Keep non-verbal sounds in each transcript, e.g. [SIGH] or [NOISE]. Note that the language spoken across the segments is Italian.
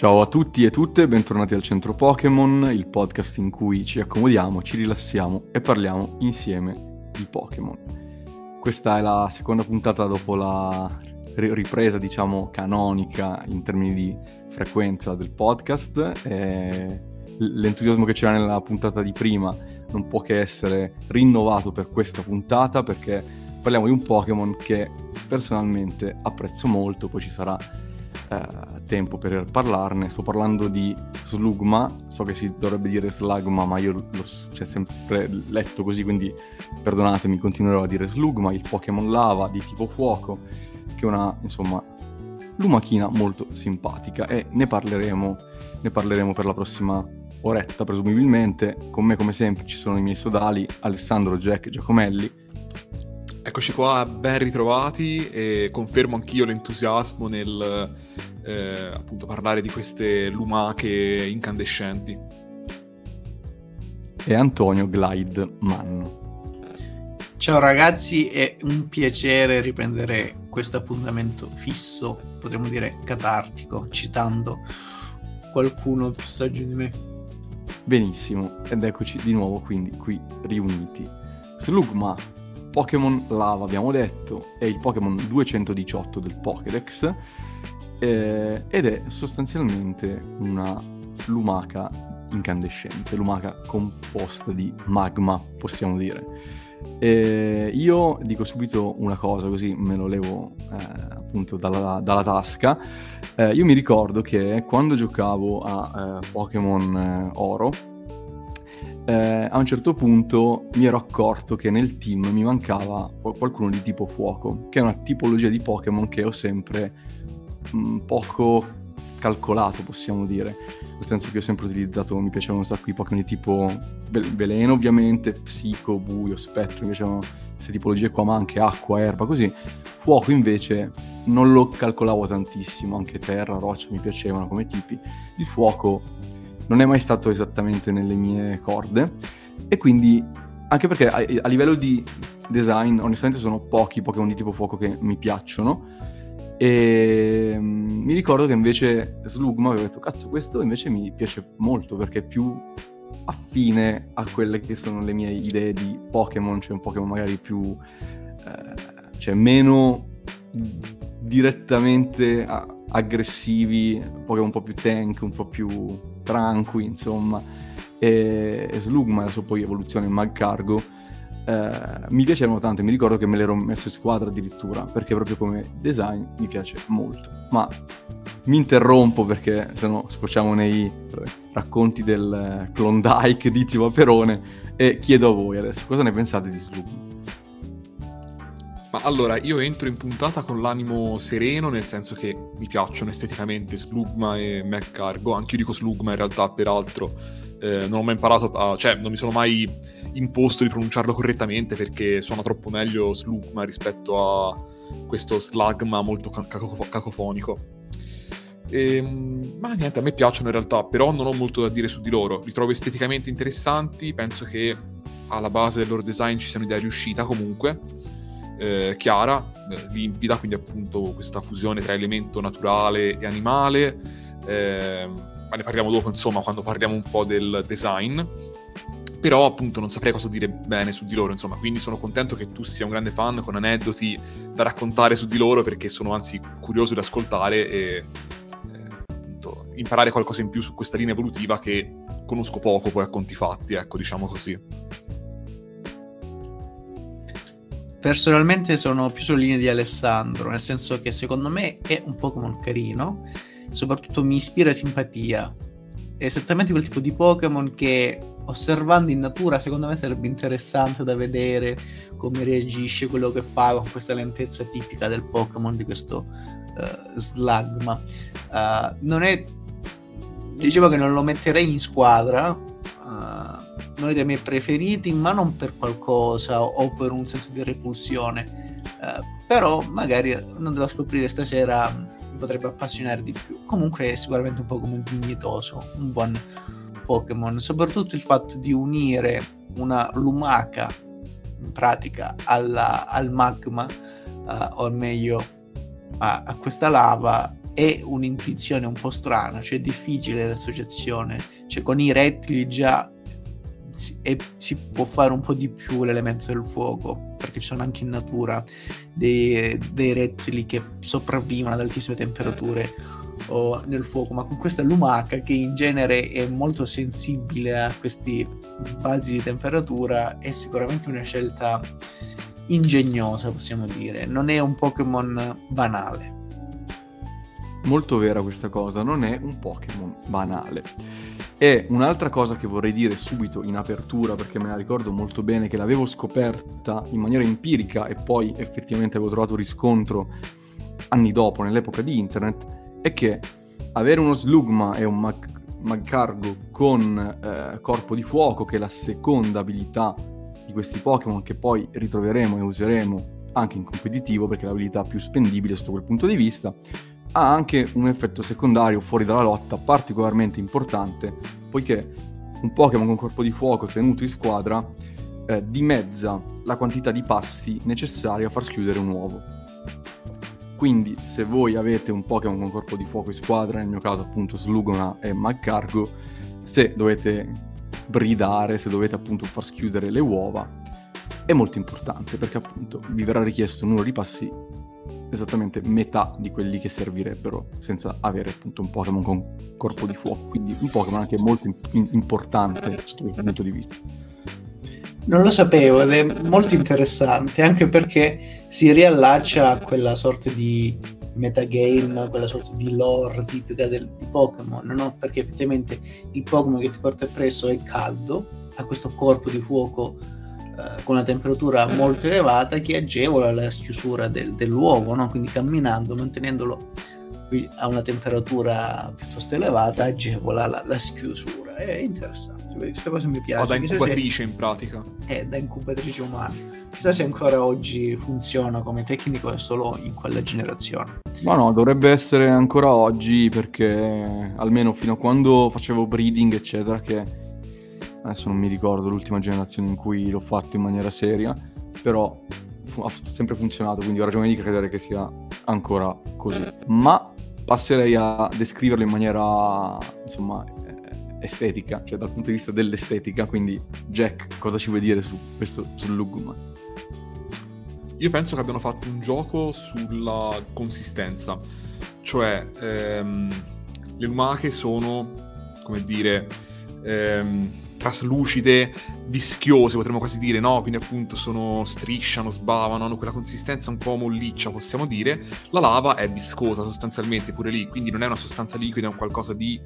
Ciao a tutti e tutte, bentornati al Centro Pokémon, il podcast in cui ci accomodiamo, ci rilassiamo e parliamo insieme di Pokémon. Questa è la seconda puntata dopo la ripresa, diciamo, canonica in termini di frequenza del podcast. E l'entusiasmo che c'era nella puntata di prima non può che essere rinnovato per questa puntata perché parliamo di un Pokémon che personalmente apprezzo molto, poi ci sarà eh, tempo per parlarne. Sto parlando di Slugma, so che si dovrebbe dire Slugma, ma io l'ho cioè, sempre letto così, quindi perdonatemi, continuerò a dire Slugma, il Pokémon lava di tipo fuoco, che è una, insomma, lumachina molto simpatica e ne parleremo, ne parleremo per la prossima oretta presumibilmente. Con me come sempre ci sono i miei sodali Alessandro Jack Giacomelli Eccoci qua, ben ritrovati e confermo anch'io l'entusiasmo nel eh, appunto parlare di queste lumache incandescenti. E Antonio Glide Manno. Ciao ragazzi, è un piacere riprendere questo appuntamento fisso, potremmo dire catartico, citando qualcuno più saggio di me. Benissimo, ed eccoci di nuovo quindi qui riuniti. Slugma Pokémon Lava abbiamo detto, è il Pokémon 218 del Pokédex eh, ed è sostanzialmente una lumaca incandescente, lumaca composta di magma, possiamo dire. E io dico subito una cosa, così me lo levo eh, appunto dalla, dalla tasca. Eh, io mi ricordo che quando giocavo a eh, Pokémon eh, Oro, eh, a un certo punto mi ero accorto che nel team mi mancava qualcuno di tipo fuoco, che è una tipologia di Pokémon che ho sempre mh, mm, poco calcolato, possiamo dire. Nel senso che ho sempre utilizzato, mi piacevano un sacco i Pokémon di tipo veleno, ovviamente, psico, buio, spettro, mi piacevano queste tipologie qua, ma anche acqua, erba, così. Fuoco invece non lo calcolavo tantissimo, anche terra, roccia mi piacevano come tipi. Il fuoco non è mai stato esattamente nelle mie corde. E quindi anche perché a, a livello di design onestamente sono pochi Pokémon di tipo fuoco che mi piacciono. E um, mi ricordo che invece Slugma avevo detto cazzo questo invece mi piace molto perché è più affine a quelle che sono le mie idee di Pokémon, cioè un Pokémon magari più eh, cioè meno direttamente a- aggressivi, Pokémon un po' più tank, un po' più tranqui, insomma, e, Slugma, la sua poi evoluzione in Magcargo, eh, mi piacevano tanto, mi ricordo che me l'ero messo in squadra addirittura, perché proprio come design mi piace molto. Ma mi interrompo perché se no sfociamo nei racconti del Klondike di Zio Paperone e chiedo a voi adesso cosa ne pensate di Slugma. Ma allora, io entro in puntata con l'animo sereno, nel senso che mi piacciono esteticamente Slugma e McCargo, anche io dico Slugma in realtà, peraltro, eh, non ho mai imparato a... cioè non mi sono mai imposto di pronunciarlo correttamente perché suona troppo meglio Slugma rispetto a questo Slagma molto cacof- cacofonico. E, ehm, ma niente, a me piacciono in realtà, però non ho molto da dire su di loro. Li trovo esteticamente interessanti, penso che alla base del loro design ci sia un'idea riuscita comunque eh, chiara, eh, limpida, quindi appunto questa fusione tra elemento naturale e animale. Eh, ma ne parliamo dopo, insomma, quando parliamo un po' del design. Però appunto non saprei cosa dire bene su di loro, insomma, quindi sono contento che tu sia un grande fan con aneddoti da raccontare su di loro perché sono anzi curioso di ascoltare e eh, appunto imparare qualcosa in più su questa linea evolutiva che conosco poco poi a conti fatti, ecco, diciamo così. Personalmente sono più sulla linea di Alessandro, nel senso che secondo me è un Pokémon carino, soprattutto mi ispira simpatia. È esattamente quel tipo di Pokémon che osservando in natura secondo me sarebbe interessante da vedere come reagisce, quello che fa con questa lentezza tipica del Pokémon di questo uh, Slugma. Uh, non è... Dicevo che non lo metterei in squadra, uno dei miei preferiti, ma non per qualcosa o per un senso di repulsione. Uh, però magari andrò a scoprire stasera mi potrebbe appassionare di più. Comunque è sicuramente un po' come dignitoso, un buon Pokémon. Soprattutto il fatto di unire una lumaca in pratica alla, al magma, uh, o meglio a, a, questa lava, è un'intuizione un po' strana, cioè è difficile l'associazione, cioè con i rettili già si, è, si, può fare un po' di più l'elemento del fuoco, perché ci sono anche in natura dei, dei rettili che sopravvivono ad altissime temperature o nel fuoco, ma con questa lumaca che in genere è molto sensibile a questi sbalzi di temperatura è sicuramente una scelta ingegnosa, possiamo dire. Non è un Pokémon banale. Molto vera questa cosa, non è un Pokémon banale. E un'altra cosa che vorrei dire subito in apertura, perché me la ricordo molto bene, che l'avevo scoperta in maniera empirica e poi effettivamente avevo trovato riscontro anni dopo, nell'epoca di internet, è che avere uno Slugma e un Mag- Magcargo con eh, corpo di fuoco, che è la seconda abilità di questi Pokémon che poi ritroveremo e useremo anche in competitivo, perché è l'abilità più spendibile sotto quel punto di vista, ha anche un effetto secondario fuori dalla lotta particolarmente importante, poiché un Pokémon con corpo di fuoco tenuto in squadra eh, dimezza la quantità di passi necessari a far schiudere un uovo. Quindi se voi avete un Pokémon con corpo di fuoco in squadra, nel mio caso appunto Slugona e Magcargo, se dovete bridare, se dovete appunto far schiudere le uova, è molto importante perché appunto vi verrà richiesto un numero di passi esattamente metà di quelli che servirebbero senza avere appunto un Pokémon con corpo di fuoco, quindi un Pokémon anche molto in- importante sotto questo punto di vista. Non lo sapevo ed è molto interessante anche perché si riallaccia a quella sorta di metagame, quella sorta di lore tipica del, di Pokémon, no? Perché effettivamente il Pokémon che ti porta presso è caldo, ha questo corpo di fuoco eh, con una temperatura molto elevata che agevola la chiusura del, dell'uovo, no? Quindi camminando, mantenendolo a una temperatura piuttosto elevata agevola la, la schiusura. È interessante questa cosa mi piace. O da incubatrice se... in pratica. Eh, da incubatrice umana. Chissà se ancora oggi funziona come tecnico è solo in quella generazione. Ma no, dovrebbe essere ancora oggi perché almeno fino a quando facevo breeding eccetera che adesso non mi ricordo l'ultima generazione in cui l'ho fatto in maniera seria, però ha sempre funzionato, quindi ho ragione di credere che sia ancora così. Ma passerei a descriverlo in maniera, insomma, estetica, cioè dal punto di vista dell'estetica, quindi Jack, cosa ci vuoi dire su questo Slugma? Io penso che abbiano fatto un gioco sulla consistenza, cioè ehm, le lumache sono, come dire, ehm, traslucide, vischiose, potremmo quasi dire, no? Quindi appunto sono strisciano, sbavano, hanno quella consistenza un po' molliccia, possiamo dire. La lava è viscosa sostanzialmente pure lì, quindi non è una sostanza liquida, è un qualcosa di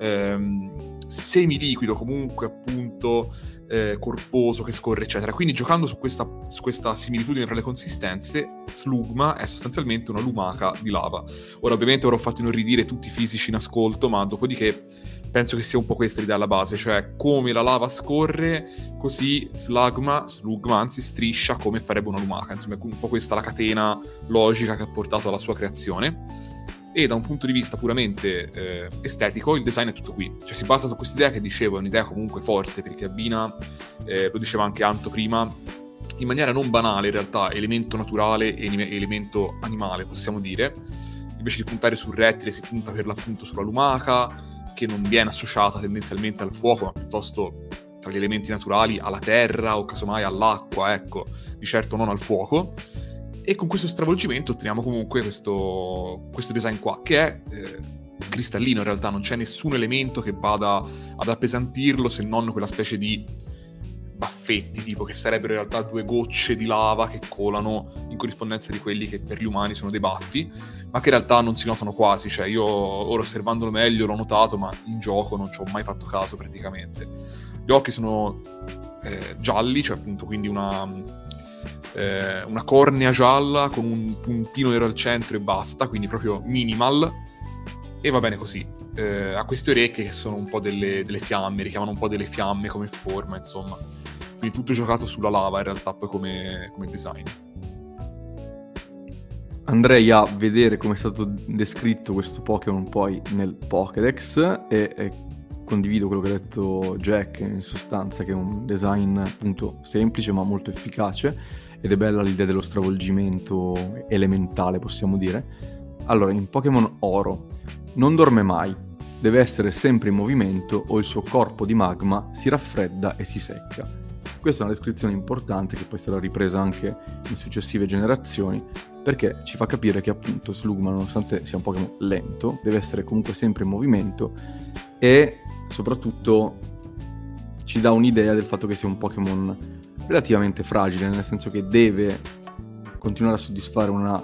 ehm, semiliquido, comunque appunto eh, corposo che scorre, eccetera. Quindi giocando su questa, su questa similitudine tra le consistenze, Slugma è sostanzialmente una lumaca di lava. Ora ovviamente ho fatto inorridire tutti i fisici in ascolto, ma dopodiché penso che sia un po' questa l'idea alla base, cioè come la lava scorre, così Slugma, Slugma anzi striscia come farebbe una lumaca, insomma è un po' questa la catena logica che ha portato alla sua creazione. E da un punto di vista puramente eh, estetico, il design è tutto qui. Cioè si basa su questa idea che dicevo, è un'idea comunque forte, perché abbina, eh, lo diceva anche Anto prima, in maniera non banale in realtà, elemento naturale e elemento animale, possiamo dire. Invece di puntare sul rettile si punta per l'appunto sulla lumaca, che non viene associata tendenzialmente al fuoco, ma piuttosto tra gli elementi naturali alla terra o casomai all'acqua, ecco, di certo non al fuoco. E con questo stravolgimento otteniamo comunque questo, questo design qua, che è eh, cristallino in realtà, non c'è nessun elemento che vada ad appesantirlo se non quella specie di baffetti, tipo che sarebbero in realtà due gocce di lava che colano in corrispondenza di quelli che per gli umani sono dei baffi, ma che in realtà non si notano quasi, cioè io ora osservandolo meglio l'ho notato, ma in gioco non ci ho mai fatto caso praticamente. Gli occhi sono eh, gialli, cioè appunto quindi una, eh, una cornea gialla con un puntino nero al centro e basta, quindi proprio minimal, e va bene così. Eh, ha queste orecchie che sono un po' delle, delle fiamme, richiamano un po' delle fiamme come forma, insomma. Quindi tutto giocato sulla lava in realtà poi come, come design. Andrei a vedere come è stato descritto questo Pokémon poi nel Pokédex e, e, condivido quello che ha detto Jack in sostanza che è un design appunto semplice ma molto efficace ed è bella l'idea dello stravolgimento elementale possiamo dire Allora, in Pokémon Oro non dorme mai, deve essere sempre in movimento o il suo corpo di magma si raffredda e si secca. Questa è una descrizione importante che poi sarà ripresa anche in successive generazioni perché ci fa capire che appunto Slugma, nonostante sia un Pokémon lento, deve essere comunque sempre in movimento e soprattutto ci dà un'idea del fatto che sia un Pokémon relativamente fragile, nel senso che deve continuare a soddisfare una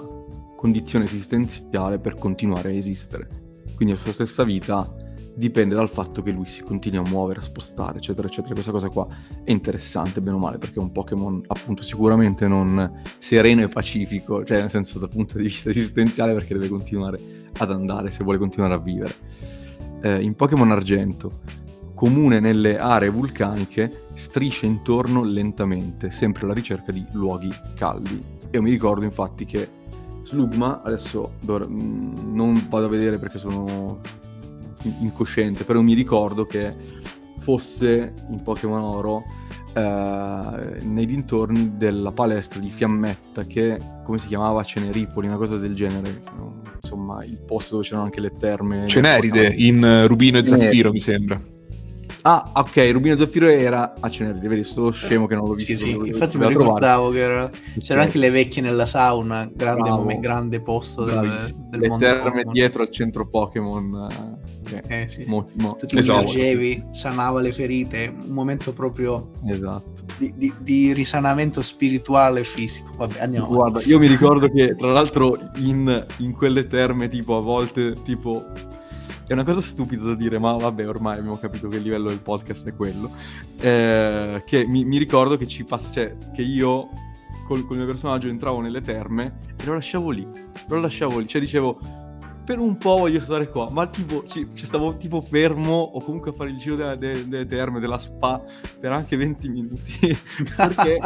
condizione esistenziale per continuare a esistere. Quindi la sua stessa vita dipende dal fatto che lui si continui a muovere, a spostare, eccetera, eccetera. Questa cosa qua è interessante, bene o male, perché è un Pokémon appunto sicuramente non sereno e pacifico, cioè nel senso dal punto di vista [LAUGHS] esistenziale, perché deve continuare ad andare se vuole continuare a vivere. Eh, in Pokémon Argento, comune nelle aree vulcaniche, striscia intorno lentamente, sempre alla ricerca di luoghi caldi. Io mi ricordo infatti che Slugma, adesso dov- mm, non vado a vedere perché sono incosciente, però mi ricordo che fosse in Pokémon Oro eh, nei dintorni della palestra di Fiammetta che, come si chiamava, Ceneripoli, una cosa del genere, insomma il posto dove c'erano anche le terme. Ceneride, in Rubino e Zaffiro mi sembra. Ah, ok, Rubino Zaffiro era a Ceneride, vedi, sto scemo che non l'ho visto. Sì, sì, infatti mi ricordavo che era... c'erano anche le vecchie nella sauna, grande, grande posto del, del le mondo. terme Pokémon. dietro al centro Pokémon. Eh, Eh sì, mo- mo- tu ti Esatto. immergevi, sanava le ferite, un momento proprio Esatto. di, di- di risanamento spirituale e fisico. Vabbè, andiamo. Guarda, io mi ricordo che tra l'altro in, in quelle terme, tipo a volte, tipo. È una cosa stupida da dire, ma vabbè, ormai abbiamo capito che il livello del podcast è quello. Eh, che mi, mi ricordo che ci pass- cioè, che io col, col mio personaggio entravo nelle terme e lo lasciavo lì. Lo lasciavo lì. Cioè dicevo, per un po' voglio stare qua, ma tipo, ci, cioè, stavo tipo fermo o comunque a fare il giro della- de- delle terme, della spa, per anche 20 minuti. [LAUGHS] perché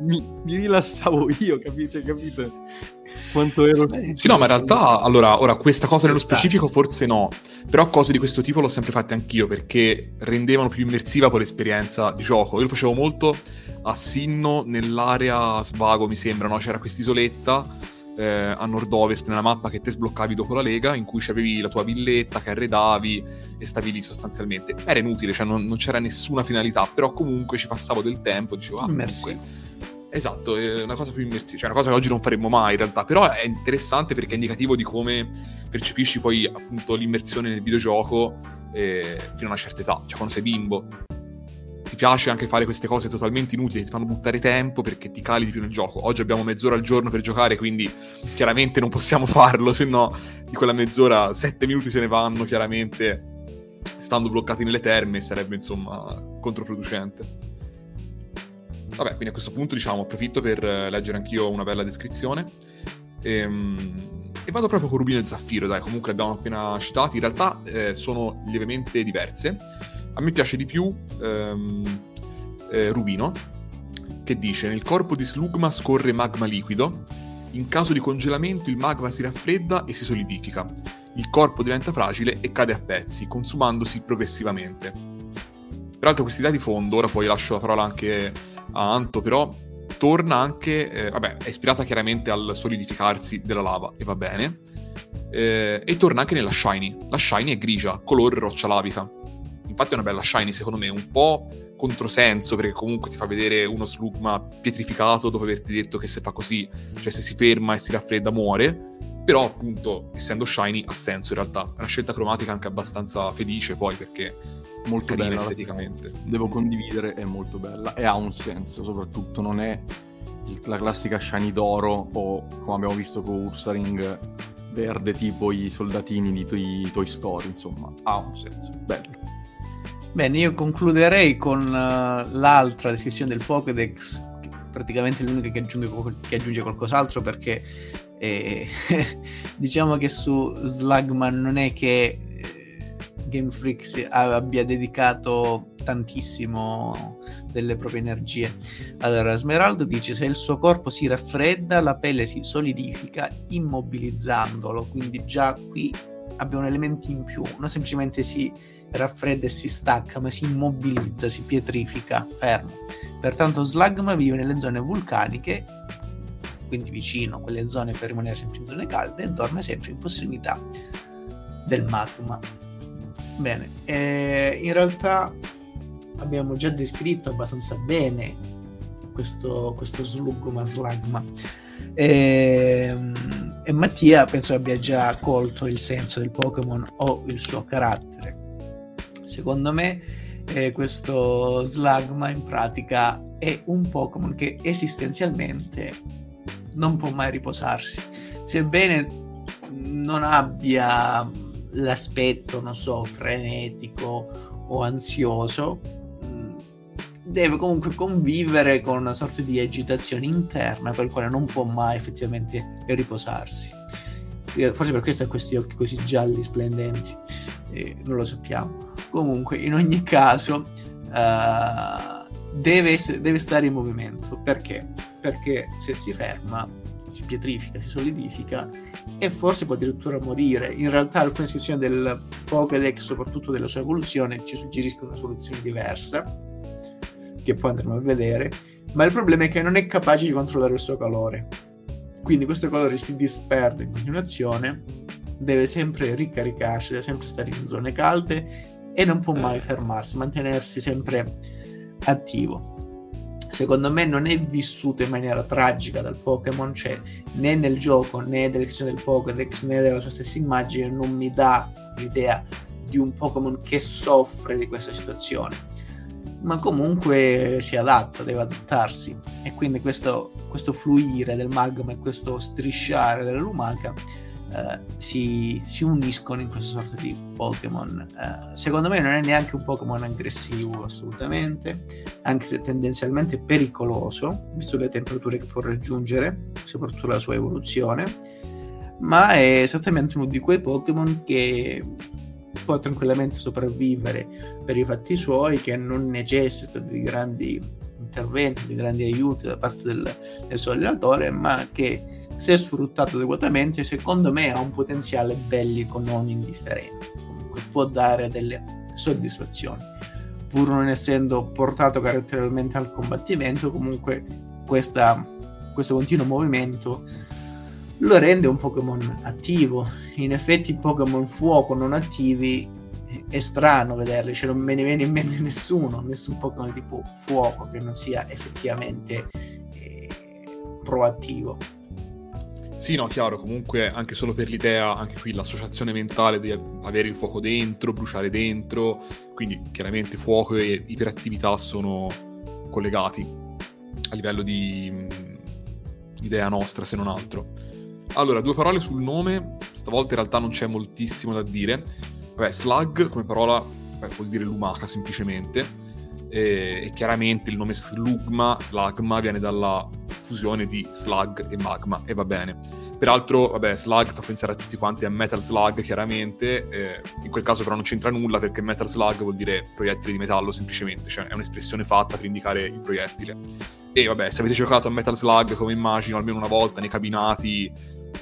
mi, mi- rilassavo io, capi- cioè, capite? Quanto ero... Sì, no, ma in realtà, allora, ora questa cosa nello Ci specifico ci forse no, però cose di questo tipo l'ho sempre fatte anch'io perché rendevano più immersiva poi l'esperienza di gioco. Io lo facevo molto a Sinno nell'area Svago, mi sembra, no? C'era quest'isoletta eh, a nord-ovest nella mappa che te sbloccavi dopo la Lega, in cui avevi la tua villetta che arredavi e stavi lì sostanzialmente. Era inutile, cioè non, non c'era nessuna finalità, però comunque ci passavo del tempo, dicevo, ah, comunque... Esatto, è una cosa più immersiva, cioè una cosa che oggi non faremmo mai in realtà, però è interessante perché è indicativo di come percepisci poi appunto l'immersione nel videogioco eh, fino a una certa età, cioè quando sei bimbo. Ti piace anche fare queste cose totalmente inutili, ti fanno buttare tempo perché ti cali di più nel gioco. Oggi abbiamo mezz'ora al giorno per giocare, quindi chiaramente non possiamo [LAUGHS] farlo, se no di quella mezz'ora sette minuti se ne vanno chiaramente stando bloccati nelle terme sarebbe insomma controproducente. Vabbè, quindi a questo punto diciamo approfitto per eh, leggere anch'io una bella descrizione. Ehm, e vado proprio con Rubino e Zaffiro, dai, comunque li abbiamo appena citati. In realtà eh, sono lievemente diverse. A me piace di più ehm, eh, Rubino, che dice: Nel corpo di Slugma scorre magma liquido. In caso di congelamento il magma si raffredda e si solidifica. Il corpo diventa fragile e cade a pezzi, consumandosi progressivamente. Peraltro questa idea di fondo, ora poi lascio la parola anche a Anto, però torna anche, eh, vabbè, è ispirata chiaramente al solidificarsi della lava, e va bene, eh, e torna anche nella Shiny. La Shiny è grigia, color roccia lavica. Infatti è una bella Shiny, secondo me, un po' controsenso, perché comunque ti fa vedere uno slugma pietrificato dopo averti detto che se fa così, cioè se si ferma e si raffredda muore, però appunto, essendo Shiny, ha senso in realtà. È una scelta cromatica anche abbastanza felice poi, perché molto carina bella. esteticamente. Devo condividere, è molto bella e ha un senso, soprattutto non è la classica shiny d'oro o come abbiamo visto con Ursaring verde tipo i soldatini di Toy, Toy Story, insomma, ha un senso, bello. Bene, io concluderei con eh, l'altra descrizione del Pokédex, praticamente l'unica che aggiunge, che aggiunge qualcos'altro perché eh, [LAUGHS] diciamo che su Slugman non è che eh, Game Freak si- abbia dedicato tantissimo delle proprie energie. Allora, Smeraldo dice se il suo corpo si raffredda, la pelle si solidifica immobilizzandolo, quindi già qui abbiamo elementi in più, non semplicemente si raffredda e si stacca, ma si immobilizza, si pietrifica, fermo. Pertanto Slugma vive nelle zone vulcaniche quindi vicino a quelle zone per rimanere sempre in zone calde, e dorme sempre in prossimità del magma. Bene, eh, in realtà abbiamo già descritto abbastanza bene questo, questo slugma, slagma. E, ehm, e Mattia penso abbia già colto il senso del Pokémon o il suo carattere. Secondo me eh, questo Slagma in pratica è un Pokémon che esistenzialmente non può mai riposarsi. Sebbene non abbia l'aspetto, non so, frenetico o ansioso, mm, deve comunque convivere con una sorta di agitazione interna per quale non può mai effettivamente riposarsi. Forse per questo ha questi occhi così gialli, splendenti, eh, non lo sappiamo. Comunque, in ogni caso, uh, deve, essere, deve stare in movimento. Perché? Perché se si ferma si pietrifica, si solidifica e forse può addirittura morire. In realtà alcune descrizioni del Pokédex, soprattutto della sua evoluzione, ci suggeriscono una soluzione diversa, che poi andremo a vedere, ma il problema è che non è capace di controllare il suo calore. Quindi questo calore si disperde in continuazione, deve sempre ricaricarsi, deve sempre stare in zone calde e non può mai fermarsi, mantenersi sempre attivo. Secondo me non è vissuta in maniera tragica dal Pokémon, cioè né nel gioco né nell'azione del Pokédex né della sua stessa immagine non mi dà l'idea di un Pokémon che soffre di questa situazione, ma comunque si adatta, deve adattarsi. E quindi questo, questo fluire del magma e questo strisciare della lumaca eh, si, si, uniscono in questa sorta di Pokémon. Eh, secondo me non è neanche un Pokémon aggressivo assolutamente, anche se tendenzialmente pericoloso, visto le temperature che può raggiungere, soprattutto la sua evoluzione, ma è esattamente uno di quei Pokémon che può tranquillamente sopravvivere per i fatti suoi, che non necessita di grandi interventi, di grandi aiuti da parte del, del suo allenatore, ma che se sfruttato adeguatamente, secondo me ha un potenziale bellico non indifferente. Comunque può dare delle soddisfazioni. Pur non essendo portato caratterialmente al combattimento, comunque questa, questo continuo movimento lo rende un Pokémon attivo. In effetti Pokémon fuoco non attivi è strano vederli, cioè non me ne viene in mente nessuno, nessun Pokémon tipo fuoco che non sia effettivamente eh, proattivo. Sì, no, chiaro, comunque anche solo per l'idea, anche qui l'associazione mentale di avere il fuoco dentro, bruciare dentro, quindi chiaramente fuoco e iperattività sono collegati a livello di mh, mm, idea nostra, se non altro. Allora, due parole sul nome, stavolta in realtà non c'è moltissimo da dire. Vabbè, slug come parola beh, vuol dire lumaca semplicemente, e, e chiaramente il nome slugma, slagma viene dalla fusione di slug e magma e va bene. Peraltro, vabbè, slug fa pensare a tutti quanti a metal slug, chiaramente, eh, in quel caso però non c'entra nulla perché metal slug vuol dire proiettile di metallo semplicemente, cioè è un'espressione fatta per indicare il proiettile. E vabbè, se avete giocato a metal slug come immagino almeno una volta nei cabinati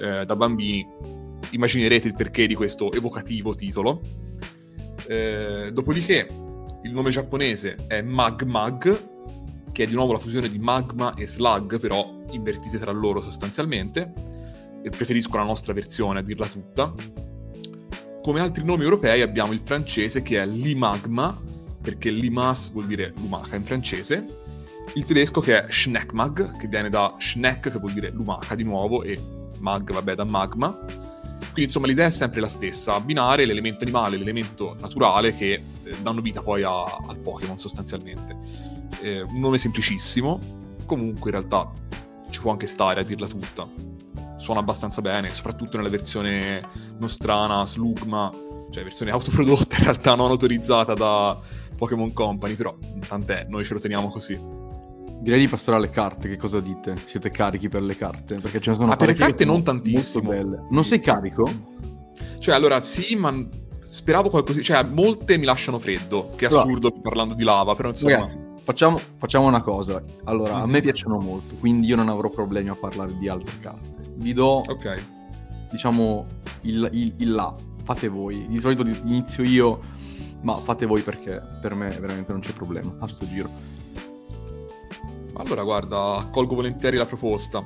eh, da bambini, immaginerete il perché di questo evocativo titolo. Eh, dopodiché, il nome giapponese è Mag Mag, che è di nuovo la fusione di magma e slug, però invertite tra loro sostanzialmente. E preferisco la nostra versione a dirla tutta. Come altri nomi europei abbiamo il francese che è Limagma, perché Limas vuol dire lumaca in francese, il tedesco che è Schneckmag, che viene da Schneck, che vuol dire lumaca di nuovo, e mag, vabbè, da magma. Quindi insomma l'idea è sempre la stessa, abbinare l'elemento animale e l'elemento naturale che eh, danno vita poi a, al Pokémon sostanzialmente eh, un nome semplicissimo, comunque in realtà ci può anche stare a dirla tutta. Suona abbastanza bene, soprattutto nella versione nostrana, slugma, cioè versione autoprodotta in realtà non autorizzata da Pokémon Company, però tant'è, noi ce lo teniamo così. Direi di passare alle carte, che cosa dite? Siete carichi per le carte? Perché ce ne sono ah, per le carte non tantissimo. belle. Non sei carico? Cioè, allora, sì, ma speravo qualcosa... Cioè, molte mi lasciano freddo, che è assurdo allora. parlando di lava, però insomma... Ragazzi, Facciamo, facciamo, una cosa. Allora, a me mhm. piacciono molto, quindi io non avrò problemi a parlare di altre carte. Vi do, okay. diciamo, il, il, il, là. Fate voi. Di solito inizio io, ma fate voi perché per me veramente non c'è problema a sto giro. Allora, guarda, accolgo volentieri la proposta.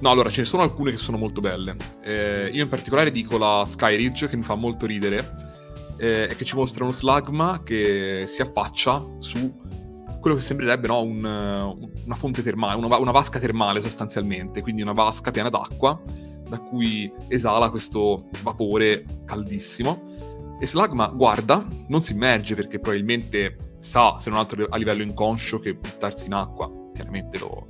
No, allora ce ne sono alcune che sono molto belle. Eh, io in particolare dico la Skyridge che mi fa molto ridere eh, e che ci mostra uno slagma che si affaccia su quello che sembrerebbe no, un, una fonte termale, una, una, vasca termale sostanzialmente, quindi una vasca piena d'acqua da cui esala questo vapore caldissimo. E Slagma guarda, non si immerge perché probabilmente sa, se non altro a livello inconscio, che buttarsi in acqua chiaramente lo,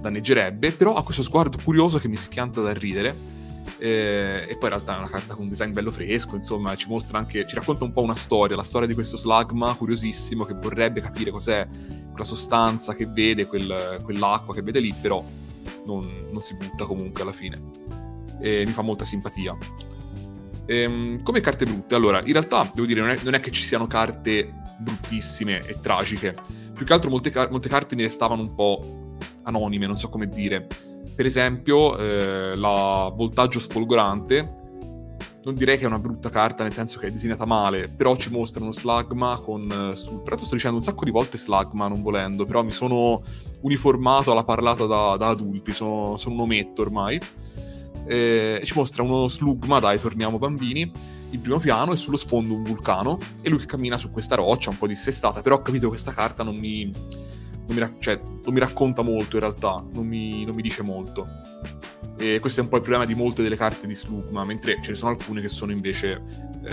danneggerebbe, però ha questo sguardo curioso che mi schianta da ridere. Eh, e poi in realtà è una carta con un design bello fresco, insomma, ci mostra anche, ci racconta un po' una storia, la storia di questo slagma curiosissimo che vorrebbe capire cos'è quella sostanza che vede, quel, quell'acqua che vede lì, però non, non, si butta comunque alla fine. E mi fa molta simpatia. Ehm, come carte brutte, allora, in realtà devo dire, non è, non è, che ci siano carte bruttissime e tragiche, più che altro molte, molte carte mi restavano un po' anonime, non so come dire. Per esempio, eh, la voltaggio sfolgorante, non direi che è una brutta carta, nel senso che è disegnata male, però ci mostra uno slagma con... Eh, su... Tra sto dicendo un sacco di volte slagma, non volendo, però mi sono uniformato alla parlata da, da adulti, sono, sono, un ometto ormai. E ci mostra uno slugma, dai, torniamo bambini, in primo piano e sullo sfondo un vulcano, e lui che cammina su questa roccia, un po' dissestata, però ho capito che questa carta non mi non mi, cioè, non mi racconta molto in realtà, non mi, non mi, dice molto. E questo è un po' il problema di molte delle carte di Slugma, mentre ce ne sono alcune che sono invece eh,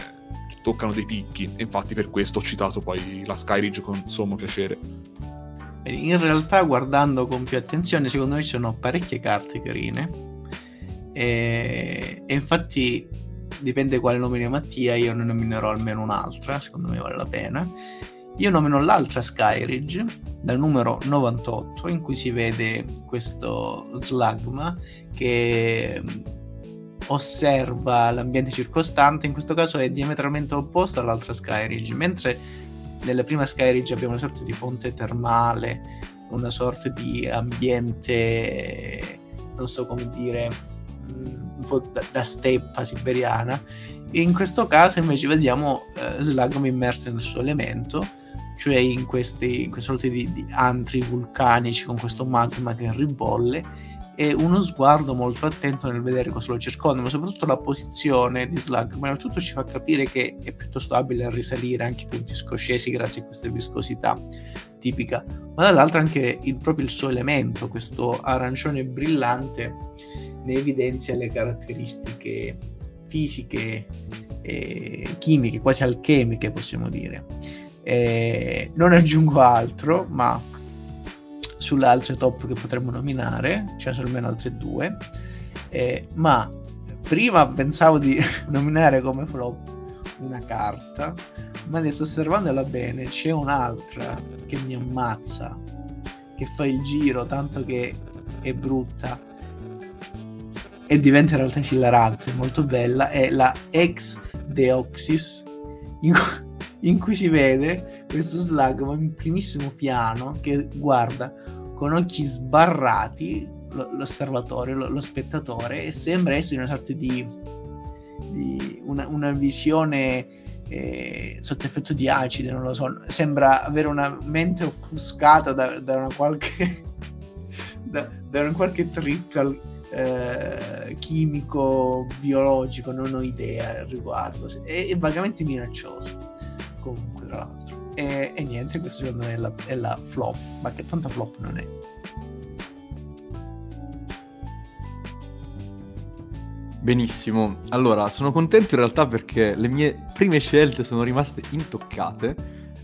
che toccano dei picchi. E infatti per questo ho citato poi la Skyridge con sommo piacere. In realtà, guardando con più attenzione, secondo me ci sono parecchie carte carine. E, e infatti dipende quale nomini Mattia, io ne nominerò almeno un'altra, secondo me vale la pena. Io nomino l'altra Skyridge, dal numero 98, in cui si vede questo slagma che mm, osserva l'ambiente circostante, in questo caso è diametralmente opposto all'altra Skyridge, mentre nella prima Skyridge abbiamo una sorta di fonte termale, una sorta di ambiente, non so come dire, mm, un po' da, da steppa siberiana, in questo caso invece vediamo eh, Slagma immerso nel suo elemento, cioè in questi, in di, di antri vulcanici con questo magma che ribolle e uno sguardo molto attento nel vedere cosa lo circonda, ma soprattutto la posizione di Slug, ma innanzitutto ci fa capire che è piuttosto abile a risalire anche i punti scoscesi grazie a questa viscosità tipica, ma dall'altro anche il, proprio il suo elemento, questo arancione brillante, ne evidenzia le caratteristiche fisiche e chimiche, quasi alchemiche possiamo dire. Eh, non aggiungo altro, ma sulle altre top che potremmo nominare, ce ne sono almeno altre due. Eh, ma prima pensavo di [LAUGHS] nominare come flop una carta, ma adesso osservandola bene c'è un'altra che mi ammazza, che fa il giro tanto che è brutta e diventa in realtà esilarante, molto bella, è la ex Deoxys in, in cui si vede questo slagma in primissimo piano che guarda con occhi sbarrati l'osservatore, lo, spettatore e sembra essere una sorta di, di una, una, visione eh, sotto effetto di acide, non lo so, sembra avere una mente offuscata da, da una qualche [LAUGHS] da, da una qualche trip eh, chimico biologico, non ho idea al riguardo, è, è vagamente minaccioso comunque tra l'altro. E, e niente, questa secondo me è la, è la flop, ma che tanta flop non è. Benissimo, allora sono contento in realtà perché le mie prime scelte sono rimaste intoccate,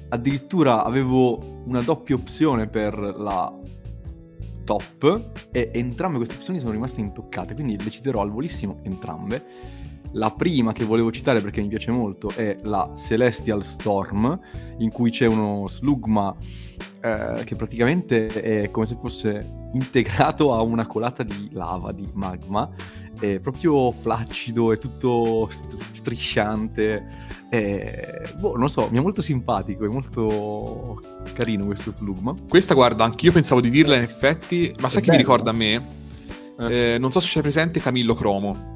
addirittura avevo una doppia opzione per la top e entrambe queste opzioni sono rimaste intoccate, quindi deciderò al volissimo entrambe. La prima che volevo citare perché mi piace molto è la Celestial Storm, in cui c'è uno slugma eh, che praticamente è come se fosse integrato a una colata di lava, di magma, è proprio flaccido, è tutto strisciante, è... boh, non so, mi è molto simpatico, è molto carino questo slugma. Questa guarda, anch'io pensavo di dirla in effetti, ma sai chi mi ricorda a me? Eh. Eh, non so se c'è presente Camillo Cromo.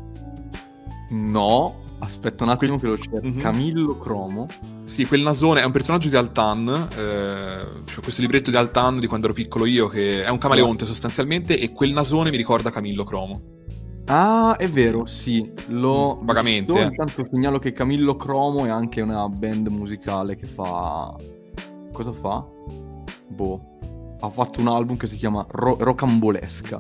No, Aspetta un attimo Quel- che lo cerco. Mhm. Camillo Cromo. Sì, quel nasone è un personaggio di Altan, eh, cioè questo libretto di Altan di quando ero piccolo io, che è un camaleonte sostanzialmente, e quel nasone mi ricorda Camillo Cromo. Ah, è vero, sì, l'ho Vagamente, visto. eh. Intanto segnalo che Camillo Cromo è anche una band musicale che fa... Cosa fa? Boh. Ha fatto un album che si chiama Ro- Rocambolesca.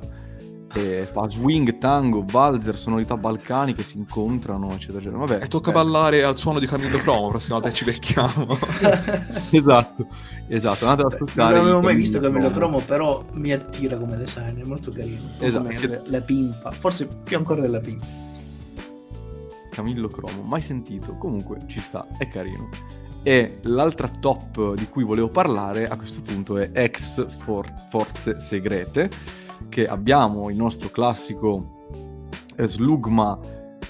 E fa swing, tango, valzer, sonorità balcani che si incontrano, eccetera, eccetera. Vabbè, E tocca bello. ballare al suono di Camillo Cromo, prossima volta che ci becchiamo. [LAUGHS] Esatto, esatto, andate ad Non ascoltare. avevo i mai visto Camillo Cromo, però mi attira come design, è molto carino. Esatto, come sì. la, la pimpa, forse più ancora della pimpa. Camillo Cromo, mai sentito, comunque ci sta, è carino. E l'altra top di cui volevo parlare a questo punto è Ex For- Forze Segrete, che abbiamo il nostro classico eh, Slugma.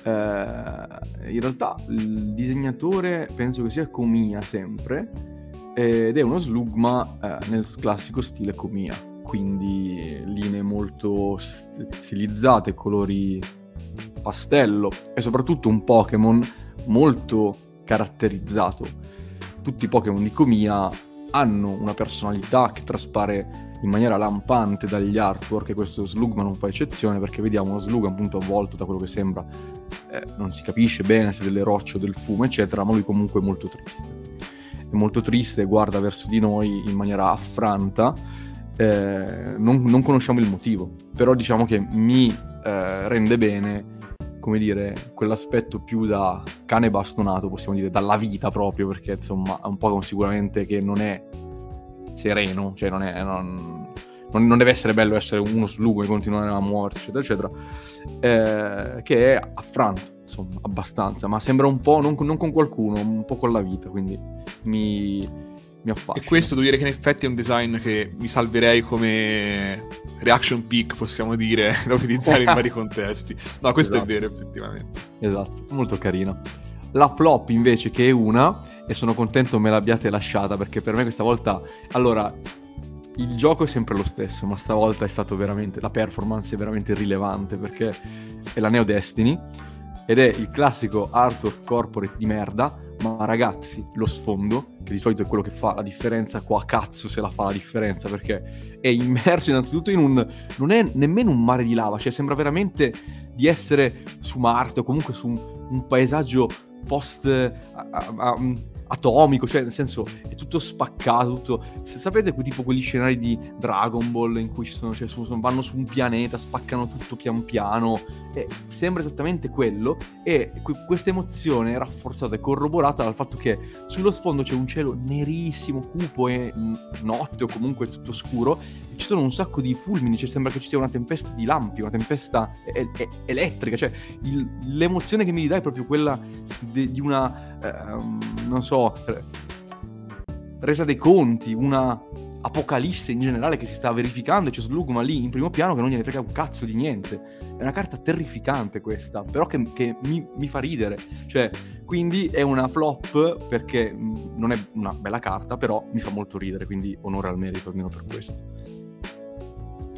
eh, in realtà il disegnatore penso che sia Comia sempre, ed è uno Slugma eh, nel classico stile Comia, quindi linee molto st- stilizzate, colori pastello e soprattutto un Pokémon molto caratterizzato. Tutti i Pokémon di Comia hanno una personalità che traspare in maniera lampante dagli artwork e questo Slugma non fa eccezione perché vediamo uno Slugma appunto avvolto da quello che sembra eh, non si capisce bene se delle rocce o del fumo eccetera ma lui comunque è molto triste. È molto triste guarda verso di noi in maniera affranta eh, non, non conosciamo il motivo però diciamo che mi eh, rende bene come dire, quell'aspetto più da cane bastonato, possiamo dire, dalla vita proprio, perché insomma è un po' sicuramente che non è sereno, cioè non è... Non, non- deve essere bello essere uno slugo e continuare a muoversi, eccetera, eccetera, eh, che è affranto, insomma, abbastanza, ma sembra un po', non, con- non con qualcuno, un po' con la vita, quindi mi, mi affascina. e questo devo dire che in effetti è un design che mi salverei come reaction peak, possiamo dire, [LAUGHS] da utilizzare in [LAUGHS] vari contesti. No, questo Esatto. è vero, effettivamente. Esatto, molto carina. La flop invece che è una, e sono contento me l'abbiate lasciata perché per me questa volta, allora, il gioco è sempre lo stesso, ma stavolta è stato veramente, la performance è veramente rilevante perché è la Neo Destiny ed è il classico artwork corporate di merda, ma ragazzi, lo sfondo, che di solito è quello che fa la differenza, qua cazzo se la fa la differenza perché è immerso innanzitutto in un, non è nemmeno un mare di lava, cioè sembra veramente di essere su Marte o comunque su un, un paesaggio post a- a- a- atomico, cioè nel senso è tutto spaccato, tutto... sapete tipo quegli scenari di Dragon Ball in cui ci sono, cioè, su- vanno su un pianeta, spaccano tutto pian piano, e sembra esattamente quello e que- questa emozione è rafforzata e corroborata dal fatto che sullo sfondo c'è un cielo nerissimo, cupo e mm, notte o comunque tutto scuro e ci sono un sacco di fulmini, cioè sembra che ci sia una tempesta di lampi, una tempesta e- e- elettrica, cioè il- l'emozione che mi dà è proprio quella de- di una, ehm, non so, resa dei conti, una apocalisse in generale che si sta verificando e c'è Slugma lì in primo piano che non gliene frega un cazzo di niente. È una carta terrificante questa, però che, che mi, mi fa ridere. Cioè, quindi è una flop perché non è una bella carta, però mi fa molto ridere, quindi onore al merito almeno per questo.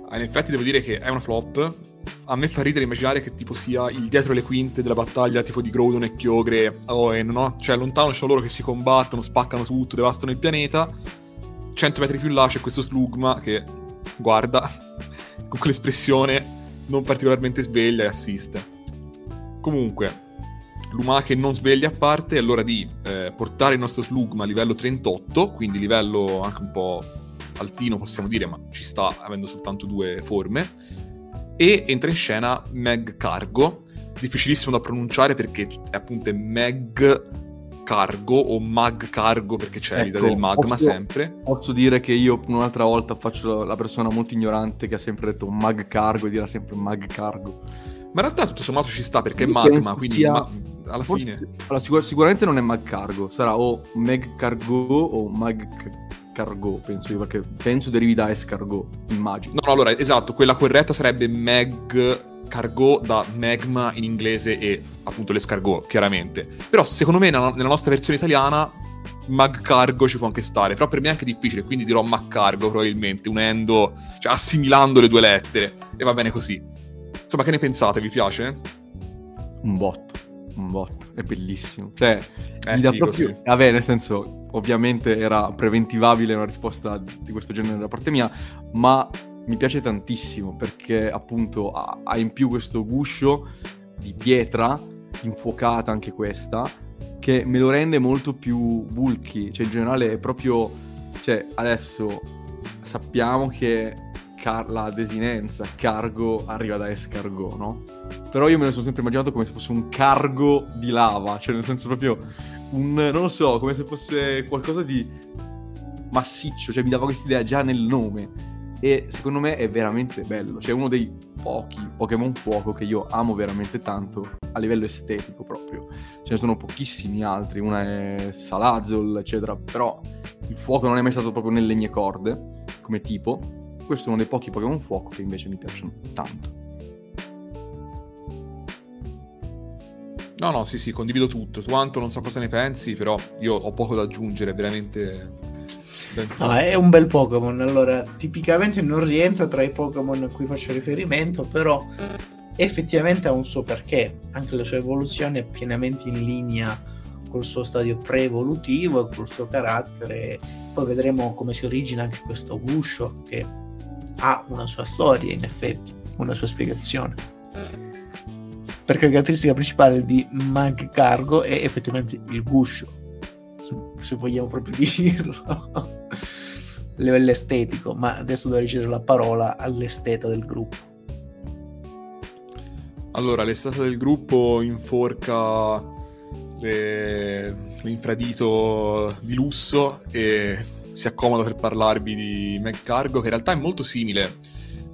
Ah, in effetti devo dire che è una flop. A me fa ridere immaginare che tipo sia il dietro le quinte della battaglia tipo di Groudon e Kyogre a Oen, no? Cioè lontano sono loro che si combattono, spaccano tutto, devastano il pianeta. 100 metri più là c'è questo slugma che guarda [LAUGHS] con quell'espressione non particolarmente sveglia e assiste. Comunque, l'Uma che non sveglia a parte è l'ora di eh, portare il nostro slugma a livello 38, quindi livello anche un po' altino possiamo dire, ma ci sta avendo soltanto due forme. E entra in scena Meg Cargo, difficilissimo da pronunciare perché è appunto Meg Cargo o Mag Cargo perché c'è l'idea Ecco, del magma posso- sempre. Posso dire che io un'altra volta faccio la persona molto ignorante che ha sempre detto mag cargo e dirà sempre mag cargo. Ma in realtà tutto sommato ci sta perché è Io magma, penso quindi sia- ma- alla Forse- fine... allora, sicur- sicuramente non è mag cargo, sarà o meg cargo o mag cargo, penso io, perché penso derivi da escargot, immagino. No, no, allora, esatto, quella corretta sarebbe Meg Cargo da magma in inglese e appunto l'escargot, chiaramente. Però secondo me nella, nella nostra versione italiana Mag Cargo ci può anche stare, però per me è anche difficile, quindi dirò Mag Cargo probabilmente, unendo, cioè assimilando le due lettere, e va bene così. Insomma, che ne pensate? Vi piace? Un botto, un botto, è bellissimo. Cioè, È gli dà figo, proprio... sì. Vabbè, nel senso, ovviamente era preventivabile una risposta di questo genere da parte mia, ma mi piace tantissimo perché appunto ha, ha in più questo guscio di pietra, infuocata anche questa, che me lo rende molto più bulky, cioè in generale è proprio... Cioè, adesso sappiamo che car- la desinenza cargo arriva da escargot, no? Però io me lo sono sempre immaginato come se fosse un cargo di lava, cioè nel senso proprio un, non lo so, come se fosse qualcosa di massiccio, cioè mi dava questa idea già nel nome. E secondo me è veramente bello, cioè uno dei pochi Pokémon fuoco che io amo veramente tanto a livello estetico proprio. Ce ne sono pochissimi altri, una è Salazol, eccetera, però il fuoco non è mai stato proprio nelle mie corde come tipo. Questo è uno dei pochi Pokémon fuoco che invece mi piacciono tanto. No, no, sì, sì, condivido tutto. Tu, Anto, non so cosa ne pensi, però io ho poco da aggiungere, veramente... No, è un bel Pokémon. Allora, tipicamente non rientra tra i Pokémon a cui faccio riferimento, però effettivamente ha un suo perché. Anche la sua evoluzione è pienamente in linea col suo stadio pre-evolutivo e col suo carattere. Poi vedremo come si origina anche questo guscio, che ha una sua storia, in effetti, una sua spiegazione. Perché la caratteristica principale di Mag Cargo è effettivamente il guscio, se- vogliamo proprio [LAUGHS] dirlo, a livello estetico, ma adesso devo cedere la parola all'esteta del gruppo. Allora, l'estate del gruppo inforca le- l'infradito di lusso e si accomoda per parlarvi di McCargo, che in realtà è molto simile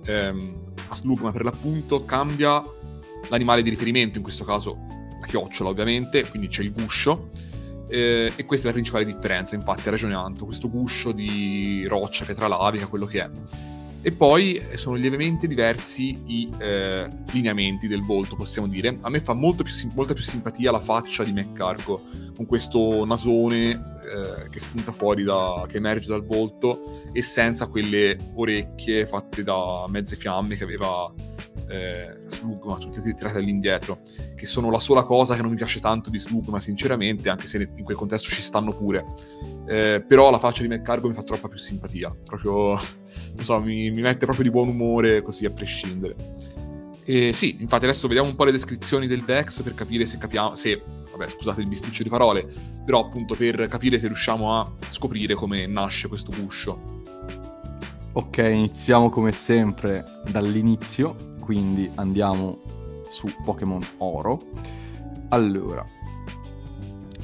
ehm, a Slugma per l'appunto, cambia l'animale di riferimento, in questo caso la chiocciola ovviamente, quindi c'è il guscio, eh, e questa è la principale differenza, infatti ha ragione Anto, questo guscio di roccia pietralavica, quello che è. E poi eh, sono lievemente diversi i eh, lineamenti del volto, possiamo dire. A me fa molto più molta più simpatia la faccia di McCargo, con questo nasone eh, che spunta fuori, da, che emerge dal volto, e senza quelle orecchie fatte da mezze fiamme che aveva eh, Slugma, tutte tirate all'indietro, che sono la sola cosa che non mi piace tanto di Slugma, sinceramente, anche se in quel contesto ci stanno pure. Eh, però la faccia di McCargo mi fa troppa più simpatia, proprio, non so, mi, mi mette proprio di buon umore così a prescindere. E sì, infatti adesso vediamo un po' le descrizioni del Dex per capire se capiamo, se, vabbè scusate il bisticcio di parole, però appunto per capire se riusciamo a scoprire come nasce questo guscio. Ok, iniziamo come sempre dall'inizio, quindi andiamo su Pokémon Oro. Allora,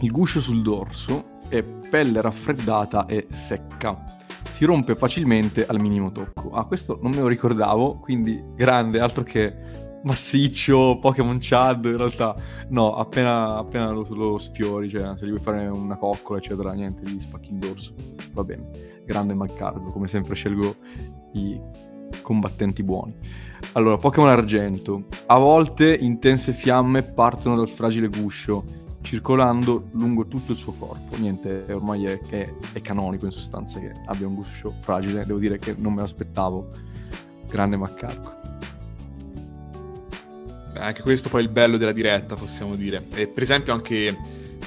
il guscio sul dorso è pelle raffreddata e secca. Si rompe facilmente al minimo tocco. Ah, questo non me lo ricordavo, quindi grande, altro che massiccio, Pokémon Chad, in realtà no, appena, appena lo, lo sfiori, cioè se gli vuoi fare una coccola, eccetera, niente, gli spacchi il dorso. Va bene grande McCargo, come sempre scelgo i combattenti buoni. Allora, Pokémon Argento. A volte intense fiamme partono dal fragile guscio, circolando lungo tutto il suo corpo. Niente, ormai è, è, è canonico in sostanza che abbia un guscio fragile. Devo dire che non me l'aspettavo. Grande McCargo. Anche questo poi è il bello della diretta, possiamo dire. E per esempio anche